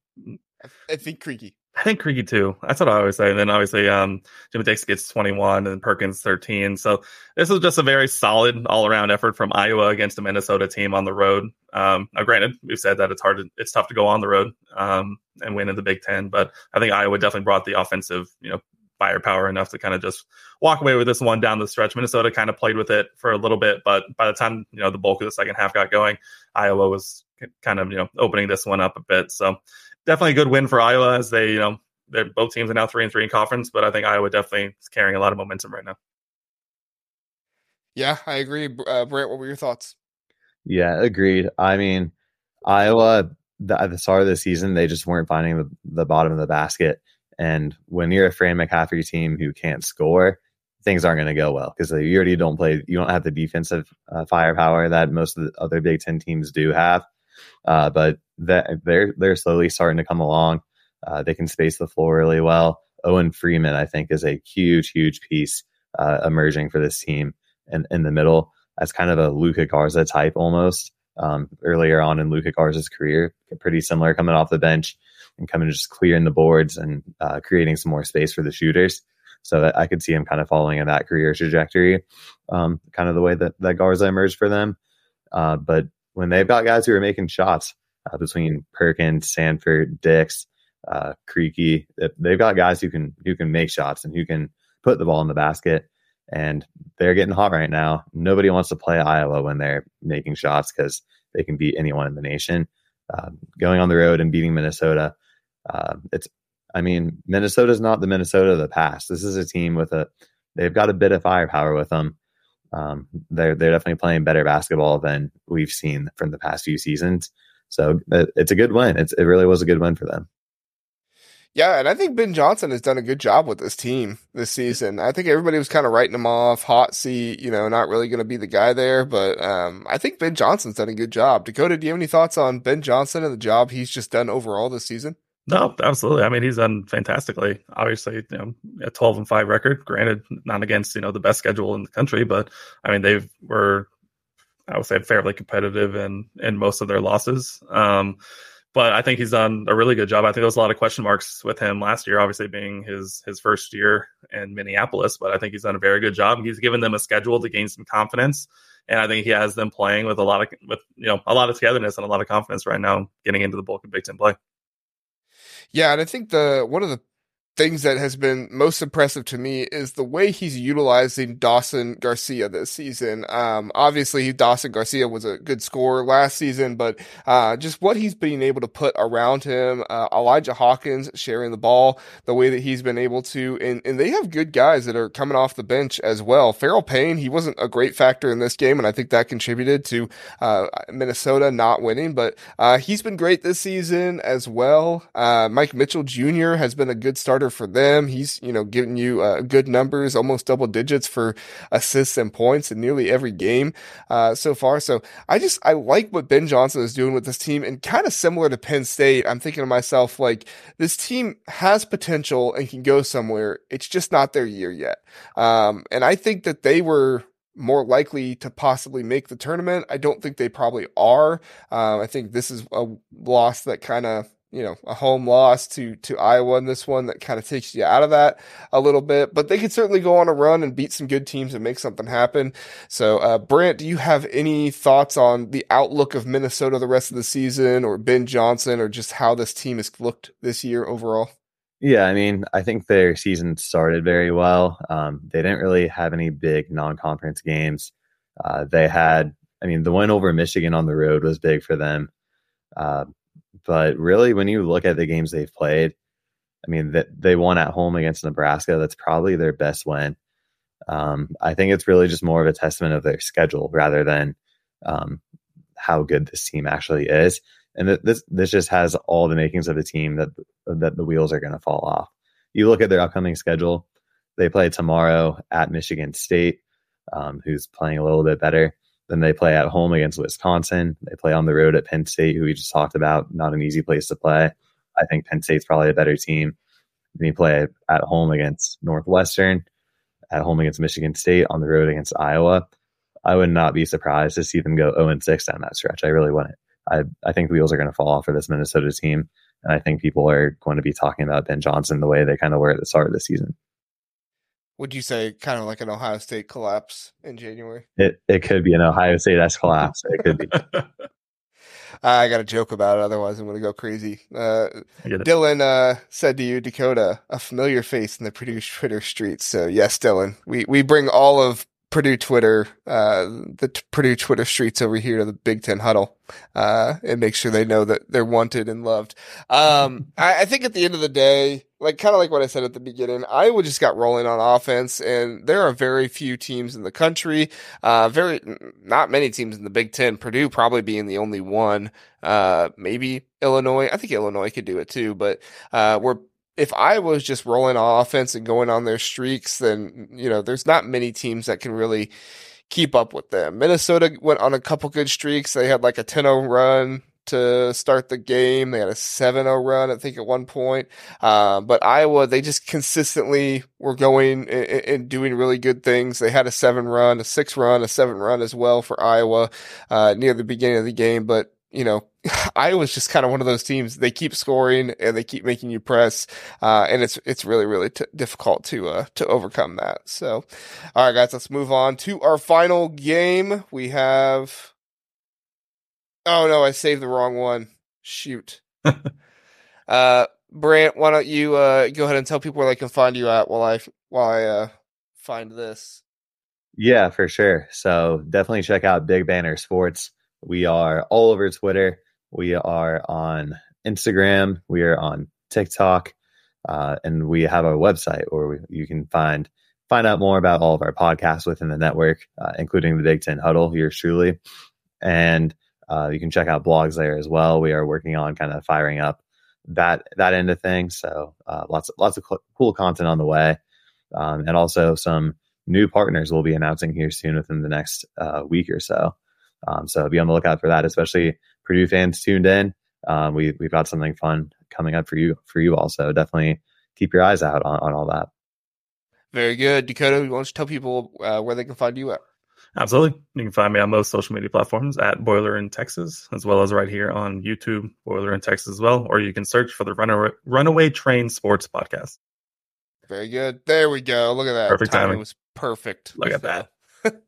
I think Creaky. I think Creaky too. That's what I always say. And then obviously, um, Jimmy Dix gets 21 and Perkins 13. So this was just a very solid all around effort from Iowa against a Minnesota team on the road. Um, now, granted, we've said that it's hard, to, it's tough to go on the road um, and win in the Big Ten, but I think Iowa definitely brought the offensive, you know, firepower enough to kind of just walk away with this one down the stretch. Minnesota kind of played with it for a little bit, but by the time you know the bulk of the second half got going, Iowa was kind of you know opening this one up a bit. So definitely a good win for Iowa as they, you know, they're both teams are now three and three in conference, but I think Iowa definitely is carrying a lot of momentum right now. Yeah, I agree. Uh, Brent, what were your thoughts? Yeah, agreed. I mean, Iowa the, at the start of the season, they just weren't finding the, the bottom of the basket. And when you're a Fran McCaffery team who can't score, things aren't going to go well because you already don't play, you don't have the defensive uh, firepower that most of the other Big Ten teams do have. Uh, but that they're they're slowly starting to come along. Uh, they can space the floor really well. Owen Freeman, I think, is a huge, huge piece uh, emerging for this team in, in the middle as kind of a Luka Garza type almost. Um, earlier on in Luka Garza's career, pretty similar coming off the bench and coming just clearing the boards and uh, creating some more space for the shooters. So that I could see him kind of following in that career trajectory, um, kind of the way that, that Garza emerged for them. Uh, but when they've got guys who are making shots uh, between Perkins, Sandfort, Dix, uh, Krikke, they've got guys who can who can make shots and who can put the ball in the basket. And they're getting hot right now. Nobody wants to play Iowa when they're making shots because they can beat anyone in the nation. Uh, going on the road and beating Minnesota, uh, it's I mean Minnesota's not the Minnesota of the past. This is a team with a they've got a bit of firepower with them um, they're they're definitely playing better basketball than we've seen from the past few seasons. So it's a good win. It's, it really was a good win for them. Yeah, and I think Ben Johnson has done a good job with this team this season. I think everybody was kind of writing him off, hot seat, you know, not really going to be the guy there. But um, I think Ben Johnson's done a good job. Dakota, do you have any thoughts on Ben Johnson and the job he's just done overall this season? No, absolutely. I mean, he's done fantastically. Obviously, you know, a 12 and 5 record, granted, not against, you know, the best schedule in the country, but I mean, they were, I would say, fairly competitive in, in most of their losses. Um, but I think he's done a really good job. I think there was a lot of question marks with him last year, obviously being his his first year in Minneapolis. But I think he's done a very good job. He's given them a schedule to gain some confidence, and I think he has them playing with a lot of with you know a lot of togetherness and a lot of confidence right now, getting into the bulk of Big Ten play. Yeah, and I think the one of the things that has been most impressive to me is the way he's utilizing Dawson Garcia this season. Um, obviously, Dawson Garcia was a good scorer last season, but uh, just what he's been able to put around him, uh, Elijah Hawkins sharing the ball, the way that he's been able to, and, and they have good guys that are coming off the bench as well. Pharrel Payne, he wasn't a great factor in this game, and I think that contributed to uh, Minnesota not winning, but uh, he's been great this season as well. Uh, Mike Mitchell Jr. has been a good starter for them. He's, you know, giving you uh, good numbers, almost double digits for assists and points in nearly every game uh, so far. So I just, I like what Ben Johnson is doing with this team and kind of similar to Penn State. I'm thinking to myself, like, this team has potential and can go somewhere. It's just not their year yet. Um, and I think that they were more likely to possibly make the tournament. I don't think they probably are. Uh, I think this is a loss that kind of you know a home loss to to Iowa in this one that kind of takes you out of that a little bit. But they could certainly go on a run and beat some good teams and make something happen. So, uh, Brant, do you have any thoughts on the outlook of Minnesota the rest of the season, or Ben Johnson, or just how this team has looked this year overall? Yeah, I mean, I think their season started very well. Um, they didn't really have any big non-conference games. Uh, they had, I mean, the win over Michigan on the road was big for them. Uh, but really, when you look at the games they've played, I mean, that they won at home against Nebraska. That's probably their best win. Um, I think it's really just more of a testament of their schedule rather than um, how good this team actually is. And th- this this just has all the makings of a team that that the wheels are going to fall off. You look at their upcoming schedule; they play tomorrow at Michigan State, um, who's playing a little bit better. Then they play at home against Wisconsin. They play on the road at Penn State, who we just talked about. Not an easy place to play. I think Penn State's probably a better team. Then you play at home against Northwestern, at home against Michigan State, on the road against Iowa. I would not be surprised to see them go 0 6 down that stretch. I really wouldn't. I, I think the wheels are going to fall off for this Minnesota team. And I think people are going to be talking about Ben Johnson the way they kind of were at the start of the season would you say kind of like an Ohio State collapse in January? It it could be an Ohio State S collapse. It could be. I got a joke about it. Otherwise, I'm going to go crazy. Uh, Dylan uh, said to you, Dakota, a familiar face in the Purdue Twitter streets. So yes, Dylan, we we bring all of Purdue Twitter, uh, the t- Purdue Twitter streets over here to the Big Ten huddle, uh, and make sure they know that they're wanted and loved. Um, I, I, think at the end of the day, like kind of like what I said at the beginning, Iowa just got rolling on offense, and there are very few teams in the country, uh, very not many teams in the Big Ten. Purdue probably being the only one, uh, maybe Illinois. I think Illinois could do it too, but uh, we're if I was just rolling offense and going on their streaks, then you know there's not many teams that can really keep up with them. Minnesota went on a couple good streaks. They had like a 10-0 run to start the game. They had a 7-0 run, I think, at one point. Uh, but Iowa, they just consistently were going and, and, doing really good things. They had a seven run, a six run, a seven run as well for Iowa uh, near the beginning of the game. But you know, Iowa's just kind of one of those teams. They keep scoring and they keep making you press, uh, and it's it's really really t- difficult to uh, to overcome that. So, all right, guys, let's move on to our final game. We have. Oh no, I saved the wrong one. Shoot. uh, Brant, why don't you uh, go ahead and tell people where they can find you at while I while I uh, find this. Yeah, for sure. So definitely check out Big Banter Sports. We are all over Twitter. We are on Instagram. We are on TikTok, uh, and we have our website where we, you can find find out more about all of our podcasts within the network, uh, including the Big Ten Huddle. Here, truly, and uh, you can check out blogs there as well. We are working on kind of firing up that that end of things. So uh, lots of, lots of cool content on the way, um, and also some new partners we'll be announcing here soon within the next uh, week or so. Um, so be on the lookout for that, especially Purdue fans tuned in. Um, we we've got something fun coming up for you for you all. So Definitely keep your eyes out on, on all that. Very good, Dakota. Why don't you tell people uh, where they can find you at? Absolutely. You can find me on most social media platforms at Boiler in Texas, as well as right here on YouTube, Boiler in Texas as well. Or you can search for the Runaway, Runaway Train Sports Podcast. Very good. There we go. Look at that. Perfect timing. was perfect. Look at that.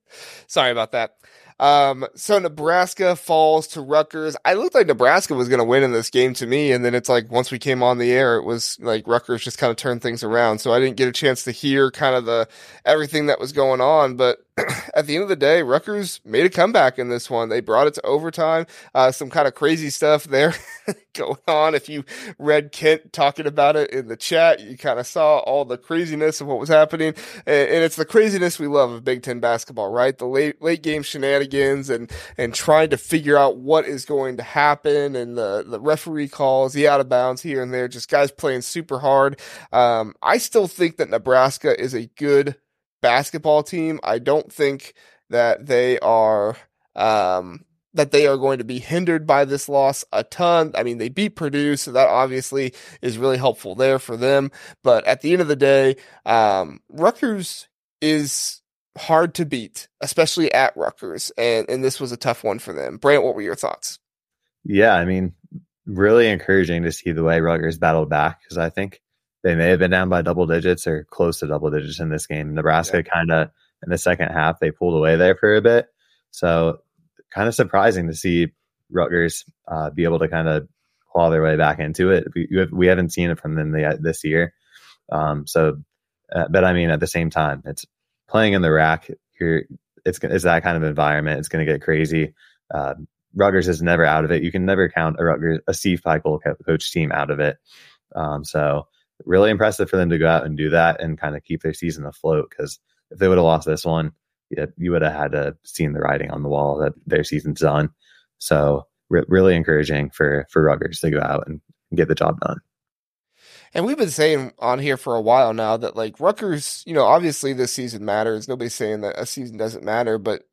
Sorry about that. Um, so Nebraska falls to Rutgers. I looked like Nebraska was going to win in this game to me. And then it's like, once we came on the air, it was like Rutgers just kind of turned things around. So I didn't get a chance to hear kind of the, everything that was going on. But at the end of the day, Rutgers made a comeback in this one. They brought it to overtime. Uh, some kind of crazy stuff there going on. If you read Kent talking about it in the chat, you kind of saw all the craziness of what was happening. And, it's the craziness we love of Big Ten basketball, right? The late, late game shenanigans and, and trying to figure out what is going to happen and the, the referee calls, the out of bounds here and there, just guys playing super hard. Um, I still think that Nebraska is a good basketball team. I don't think that they are um, that they are going to be hindered by this loss a ton. I mean, they beat Purdue, so that obviously is really helpful there for them. But at the end of the day, um, Rutgers is hard to beat, especially at Rutgers, and and this was a tough one for them. Brant, what were your thoughts? Yeah, I mean, really encouraging to see the way Rutgers battled back because I think they may have been down by double digits or close to double digits in this game. Nebraska yeah. kind of in the second half they pulled away there for a bit, so kind of surprising to see Rutgers uh, be able to kind of claw their way back into it. We, we haven't seen it from them the, this year, um, so uh, but I mean at the same time it's playing in the RAC. You're it's it's that kind of environment. It's going to get crazy. Uh, Rutgers is never out of it. You can never count a Rutgers a Steve Pikiell coach team out of it. Um, so really impressive for them to go out and do that and kind of keep their season afloat. Because if they would have lost this one, yeah, you would have had to seen the writing on the wall that their season's done. So re- really encouraging for for Rutgers to go out and get the job done. And we've been saying on here for a while now that like Rutgers, you know, obviously this season matters. Nobody's saying that a season doesn't matter, but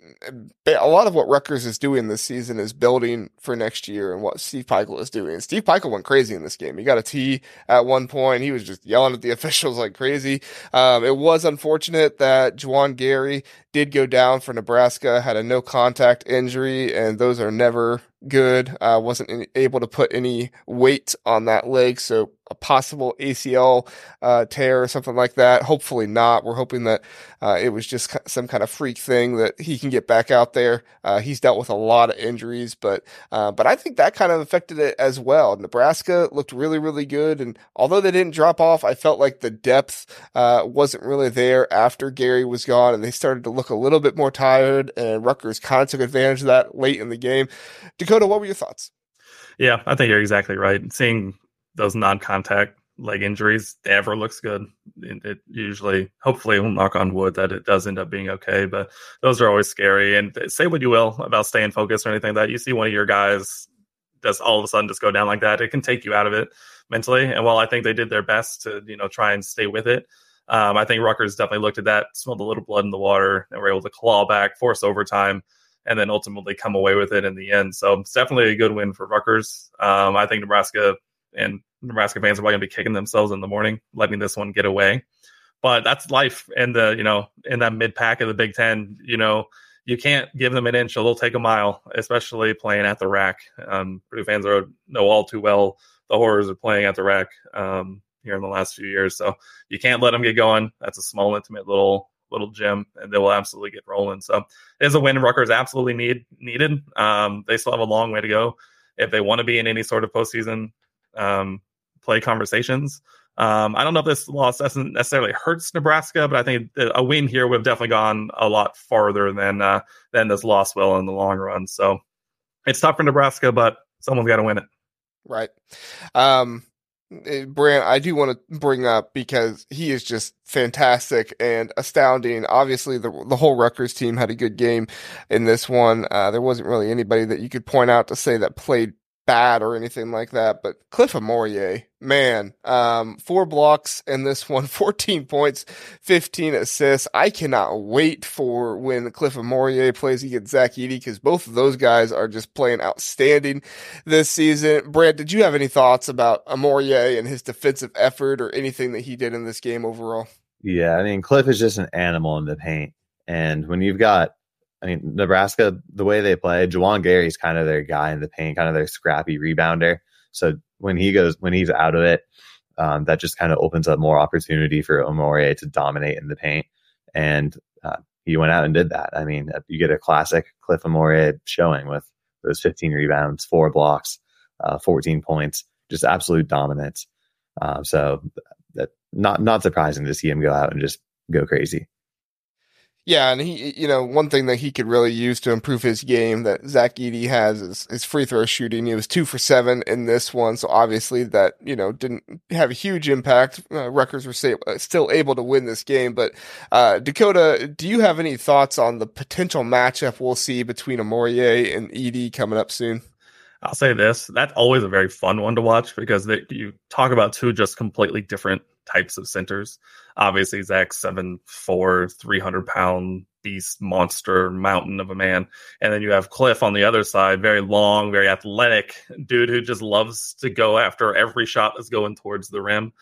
eh, a lot of what Rutgers is doing this season is building for next year and what Steve Pikiell is doing. Steve Pikiell went crazy in this game. He got a T at one point. He was just yelling at the officials like crazy. Um, it was unfortunate that Juwan Gary did go down for Nebraska, had a no contact injury, and those are never good. Uh, wasn't able to put any weight on that leg, so a possible ACL uh, tear or something like that. Hopefully not. We're hoping that uh, it was just some kind of freak thing that he can get back out there. Uh, he's dealt with a lot of injuries, but uh, but I think that kind of affected it as well. Nebraska looked really really good, and although they didn't drop off, I felt like the depth uh, wasn't really there after Gary was gone, and they started to look a little bit more tired. And Rutgers kind of took advantage of that late in the game. Dakota, what were your thoughts? Yeah, I think you're exactly right. Seeing those non-contact leg injuries never looks good. It, it, usually, hopefully, we'll knock on wood that it does end up being okay. But those are always scary. And say what you will about staying focused or anything like that. You see one of your guys just all of a sudden just go down like that. It can take you out of it mentally. And while I think they did their best to you know try and stay with it, um, I think Rutgers definitely looked at that, smelled a little blood in the water, and were able to claw back, force overtime and then ultimately come away with it in the end. So it's definitely a good win for Rutgers. Um, I think Nebraska and Nebraska fans are probably going to be kicking themselves in the morning, letting this one get away. But that's life in the you know in that mid pack of the Big Ten. You know you can't give them an inch; they'll take a mile, especially playing at the RAC. Um, Purdue fans are know all too well the horrors of playing at the RAC um, here in the last few years. So you can't let them get going. That's a small, intimate little little gym, and they will absolutely get rolling. So it is a win Rutgers absolutely need needed. Um, they still have a long way to go if they want to be in any sort of postseason um, play conversations. Um, I don't know if this loss doesn't necessarily hurts Nebraska, but I think a win here would have definitely gone a lot farther than uh, than this loss will in the long run. So it's tough for Nebraska, but someone's got to win it. Right. Um, Eh, Brant, I do want to bring up because he is just fantastic and astounding. Obviously, the the whole Rutgers team had a good game in this one. Uh, there wasn't really anybody that you could point out to say that played bad or anything like that. But Cliff Omoruyi, man, um, four blocks in this one, 14 points, 15 assists. I cannot wait for when Cliff Omoruyi plays against Zach Edey because both of those guys are just playing outstanding this season. Brad, did you have any thoughts about Omoruyi and his defensive effort or anything that he did in this game overall? Yeah, I mean, Cliff is just an animal in the paint. And when you've got I mean, Nebraska, the way they play, Juwan Gary's kind of their guy in the paint, kind of their scrappy rebounder. So when he goes, when he's out of it, um, that just kind of opens up more opportunity for Omoruyi to dominate in the paint. And uh, he went out and did that. I mean, uh, you get a classic Cliff Omoruyi showing with those 15 rebounds, four blocks, uh, 14 points, just absolute dominance. Uh, so that not not surprising to see him go out and just go crazy. Yeah, and he, you know, one thing that he could really use to improve his game that Zach Edey has is his free throw shooting. He was two for seven in this one, so obviously that you know didn't have a huge impact. Uh, were uh, still able to win this game, but uh, Dakota, do you have any thoughts on the potential matchup we'll see between Omoruyi and Edey coming up soon? I'll say this: that's always a very fun one to watch because they, you talk about two just completely different types of centers. Obviously, Zach seven four, three hundred pound beast monster mountain of a man, and then you have Cliff on the other side, very long, very athletic dude who just loves to go after every shot that's going towards the rim.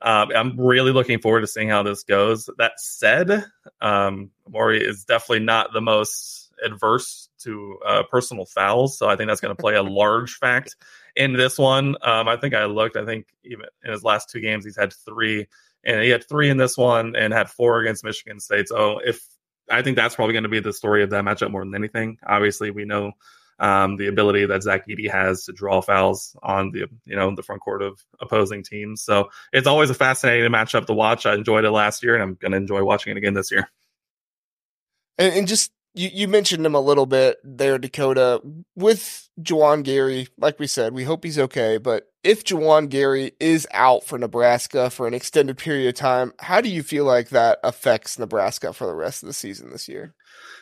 Um, I'm really looking forward to seeing how this goes. That said, um, Maury is definitely not the most adverse to uh, personal fouls, so I think that's going to play a large fact in this one. Um, I think I looked. I think even in his last two games, he's had three, and he had three in this one, and had four against Michigan State. So if I think that's probably going to be the story of that matchup more than anything. Obviously, we know um, the ability that Zach Edey has to draw fouls on the you know the front court of opposing teams. So it's always a fascinating matchup to watch. I enjoyed it last year, and I'm going to enjoy watching it again this year. And, and just you, you mentioned him a little bit there, Dakota. With Juwan Gary, like we said, we hope he's okay. But if Juwan Gary is out for Nebraska for an extended period of time, how do you feel like that affects Nebraska for the rest of the season this year?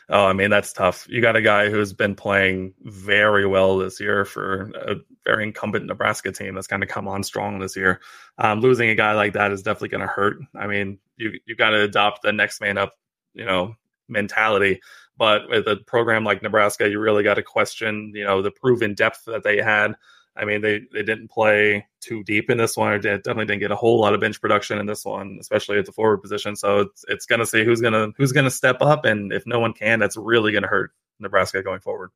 Oh, I mean, that's tough. You got a guy who's been playing very well this year for a very incumbent Nebraska team that's kind of come on strong this year. Um, losing a guy like that is definitely going to hurt. I mean, you you got to adopt the next man up, you know, mentality. But with a program like Nebraska, you really got to question, you know, the proven depth that they had. I mean, they, they didn't play too deep in this one, or definitely didn't get a whole lot of bench production in this one, especially at the forward position. So it's it's gonna see who's gonna who's gonna step up, and if no one can, that's really gonna hurt Nebraska going forward.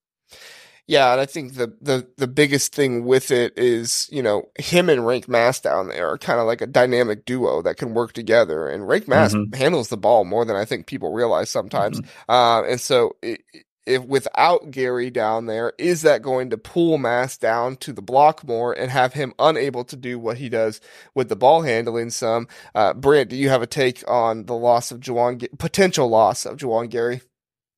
Yeah, and I think the the the biggest thing with it is, you know, him and Rienk Mast down there are kind of like a dynamic duo that can work together. And Rienk Mast mm-hmm. handles the ball more than I think people realize sometimes. Mm-hmm. Uh, and so it, if without Gary down there, is that going to pull Mast down to the block more and have him unable to do what he does with the ball handling some? Uh, Brent, do you have a take on the loss of Juwan, potential loss of Juwan Gary?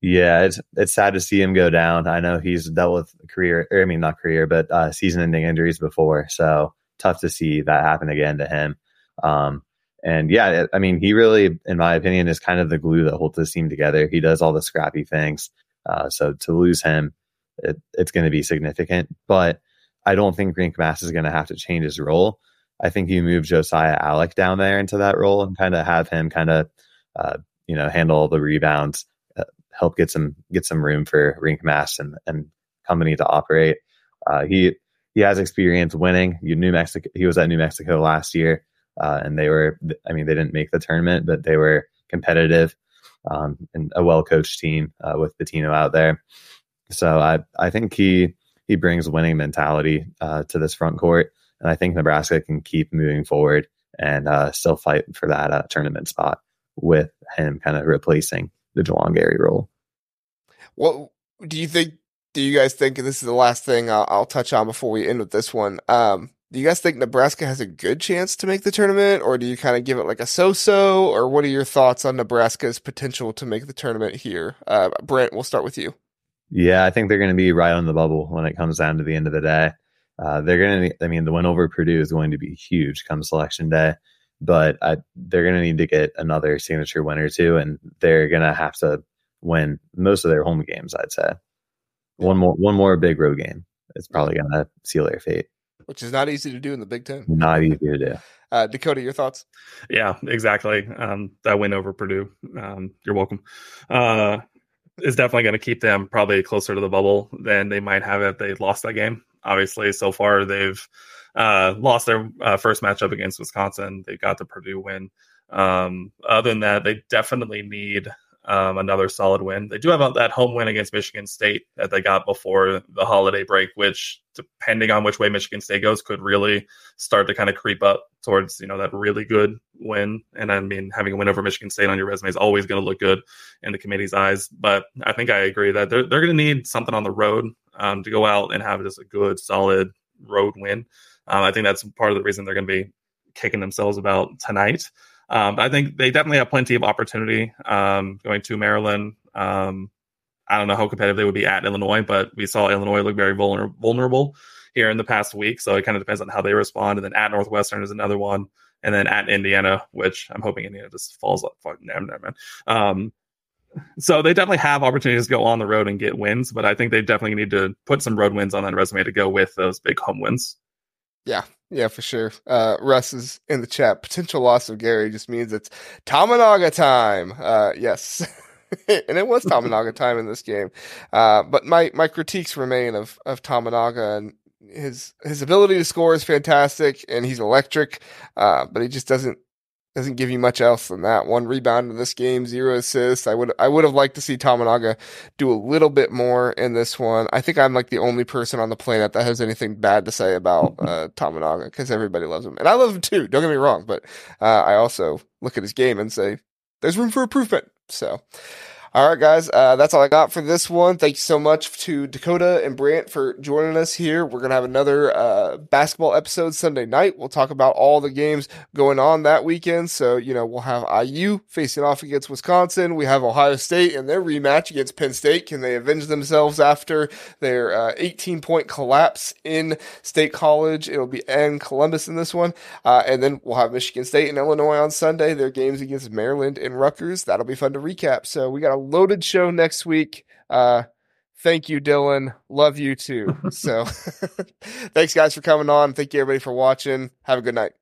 Yeah, it's it's sad to see him go down. I know he's dealt with career, I mean not career, but uh, season-ending injuries before, so tough to see that happen again to him. Um, and yeah, I mean, he really, in my opinion, is kind of the glue that holds this team together. He does all the scrappy things. Uh, so to lose him, it, it's going to be significant. But I don't think Rienk Mast is going to have to change his role. I think you move Josiah Allick down there into that role and kind of have him kind of, uh, you know, handle the rebounds help get some get some room for Rienk Mast and and company to operate. Uh, he he has experience winning. New Mexico. He was at New Mexico last year, uh, and they were. I mean, they didn't make the tournament, but they were competitive um, and a well coached team uh, with Pitino out there. So I I think he he brings winning mentality uh, to this front court, and I think Nebraska can keep moving forward and uh, still fight for that uh, tournament spot with him kind of replacing the Juwan Gary role. What do you think? Do you guys think this is the last thing I'll, I'll touch on before we end with this one? Um, do you guys think Nebraska has a good chance to make the tournament, or do you kind of give it like a so-so? Or what are your thoughts on Nebraska's potential to make the tournament here? Uh, Brent, we'll start with you. Yeah, I think they're going to be right on the bubble when it comes down to the end of the day. Uh, they're going to, I mean, the win over Purdue is going to be huge come selection day but I, they're going to need to get another signature win or two, and they're going to have to win most of their home games. I'd say one more one more big road game. It's probably going to seal their fate, which is not easy to do in the Big Ten. Not easy to do. Uh, Dakota, your thoughts? Yeah, exactly. Um, that win over Purdue. Um, you're welcome. Uh, is definitely going to keep them probably closer to the bubble than they might have if they lost that game. Obviously, so far they've uh, lost their uh, first matchup against Wisconsin. They got the Purdue win. Um, other than that, they definitely need um, another solid win. They do have that home win against Michigan State that they got before the holiday break, which, depending on which way Michigan State goes, could really start to kind of creep up towards you know that really good win. And I mean, having a win over Michigan State on your resume is always going to look good in the committee's eyes. But I think I agree that they're they're going to need something on the road um, to go out and have just a good, solid road win. Um, I think that's part of the reason they're going to be kicking themselves about tonight. Um, I think they definitely have plenty of opportunity um, going to Maryland. Um, I don't know how competitive they would be at Illinois, but we saw Illinois look very vulner- vulnerable here in the past week. So it kind of depends on how they respond. And then at Northwestern is another one. And then at Indiana, which I'm hoping Indiana just falls up. Fuck, never, never mind. Um, so they definitely have opportunities to go on the road and get wins, but I think they definitely need to put some road wins on that resume to go with those big home wins. Yeah, yeah, for sure. Uh, Russ is in the chat. Potential loss of Gary just means it's Tominaga time. Uh, yes. and it was Tominaga time in this game. Uh, but my, my critiques remain of, of Tominaga and his, his ability to score is fantastic and he's electric. Uh, but he just doesn't doesn't give you much else than that. One rebound in this game, zero assists. I would I would have liked to see Tominaga do a little bit more in this one. I think I'm like the only person on the planet that has anything bad to say about uh, Tominaga because everybody loves him, and I love him too. Don't get me wrong, but uh, I also look at his game and say there's room for improvement. So. All right, guys, uh, that's all I got for this one. Thank you so much to Dakota and Brant for joining us here. We're going to have another uh, basketball episode Sunday night. We'll talk about all the games going on that weekend. So, you know, we'll have IU facing off against Wisconsin. We have Ohio State and their rematch against Penn State. Can they avenge themselves after their uh, 18 point collapse in State College? It'll be in Columbus in this one. Uh, and then we'll have Michigan State and Illinois on Sunday, their games against Maryland and Rutgers. That'll be fun to recap. So, we got a loaded show next week. Uh, thank you, Dylan. Love you too. So thanks, guys, for coming on. Thank you, everybody, for watching. Have a good night.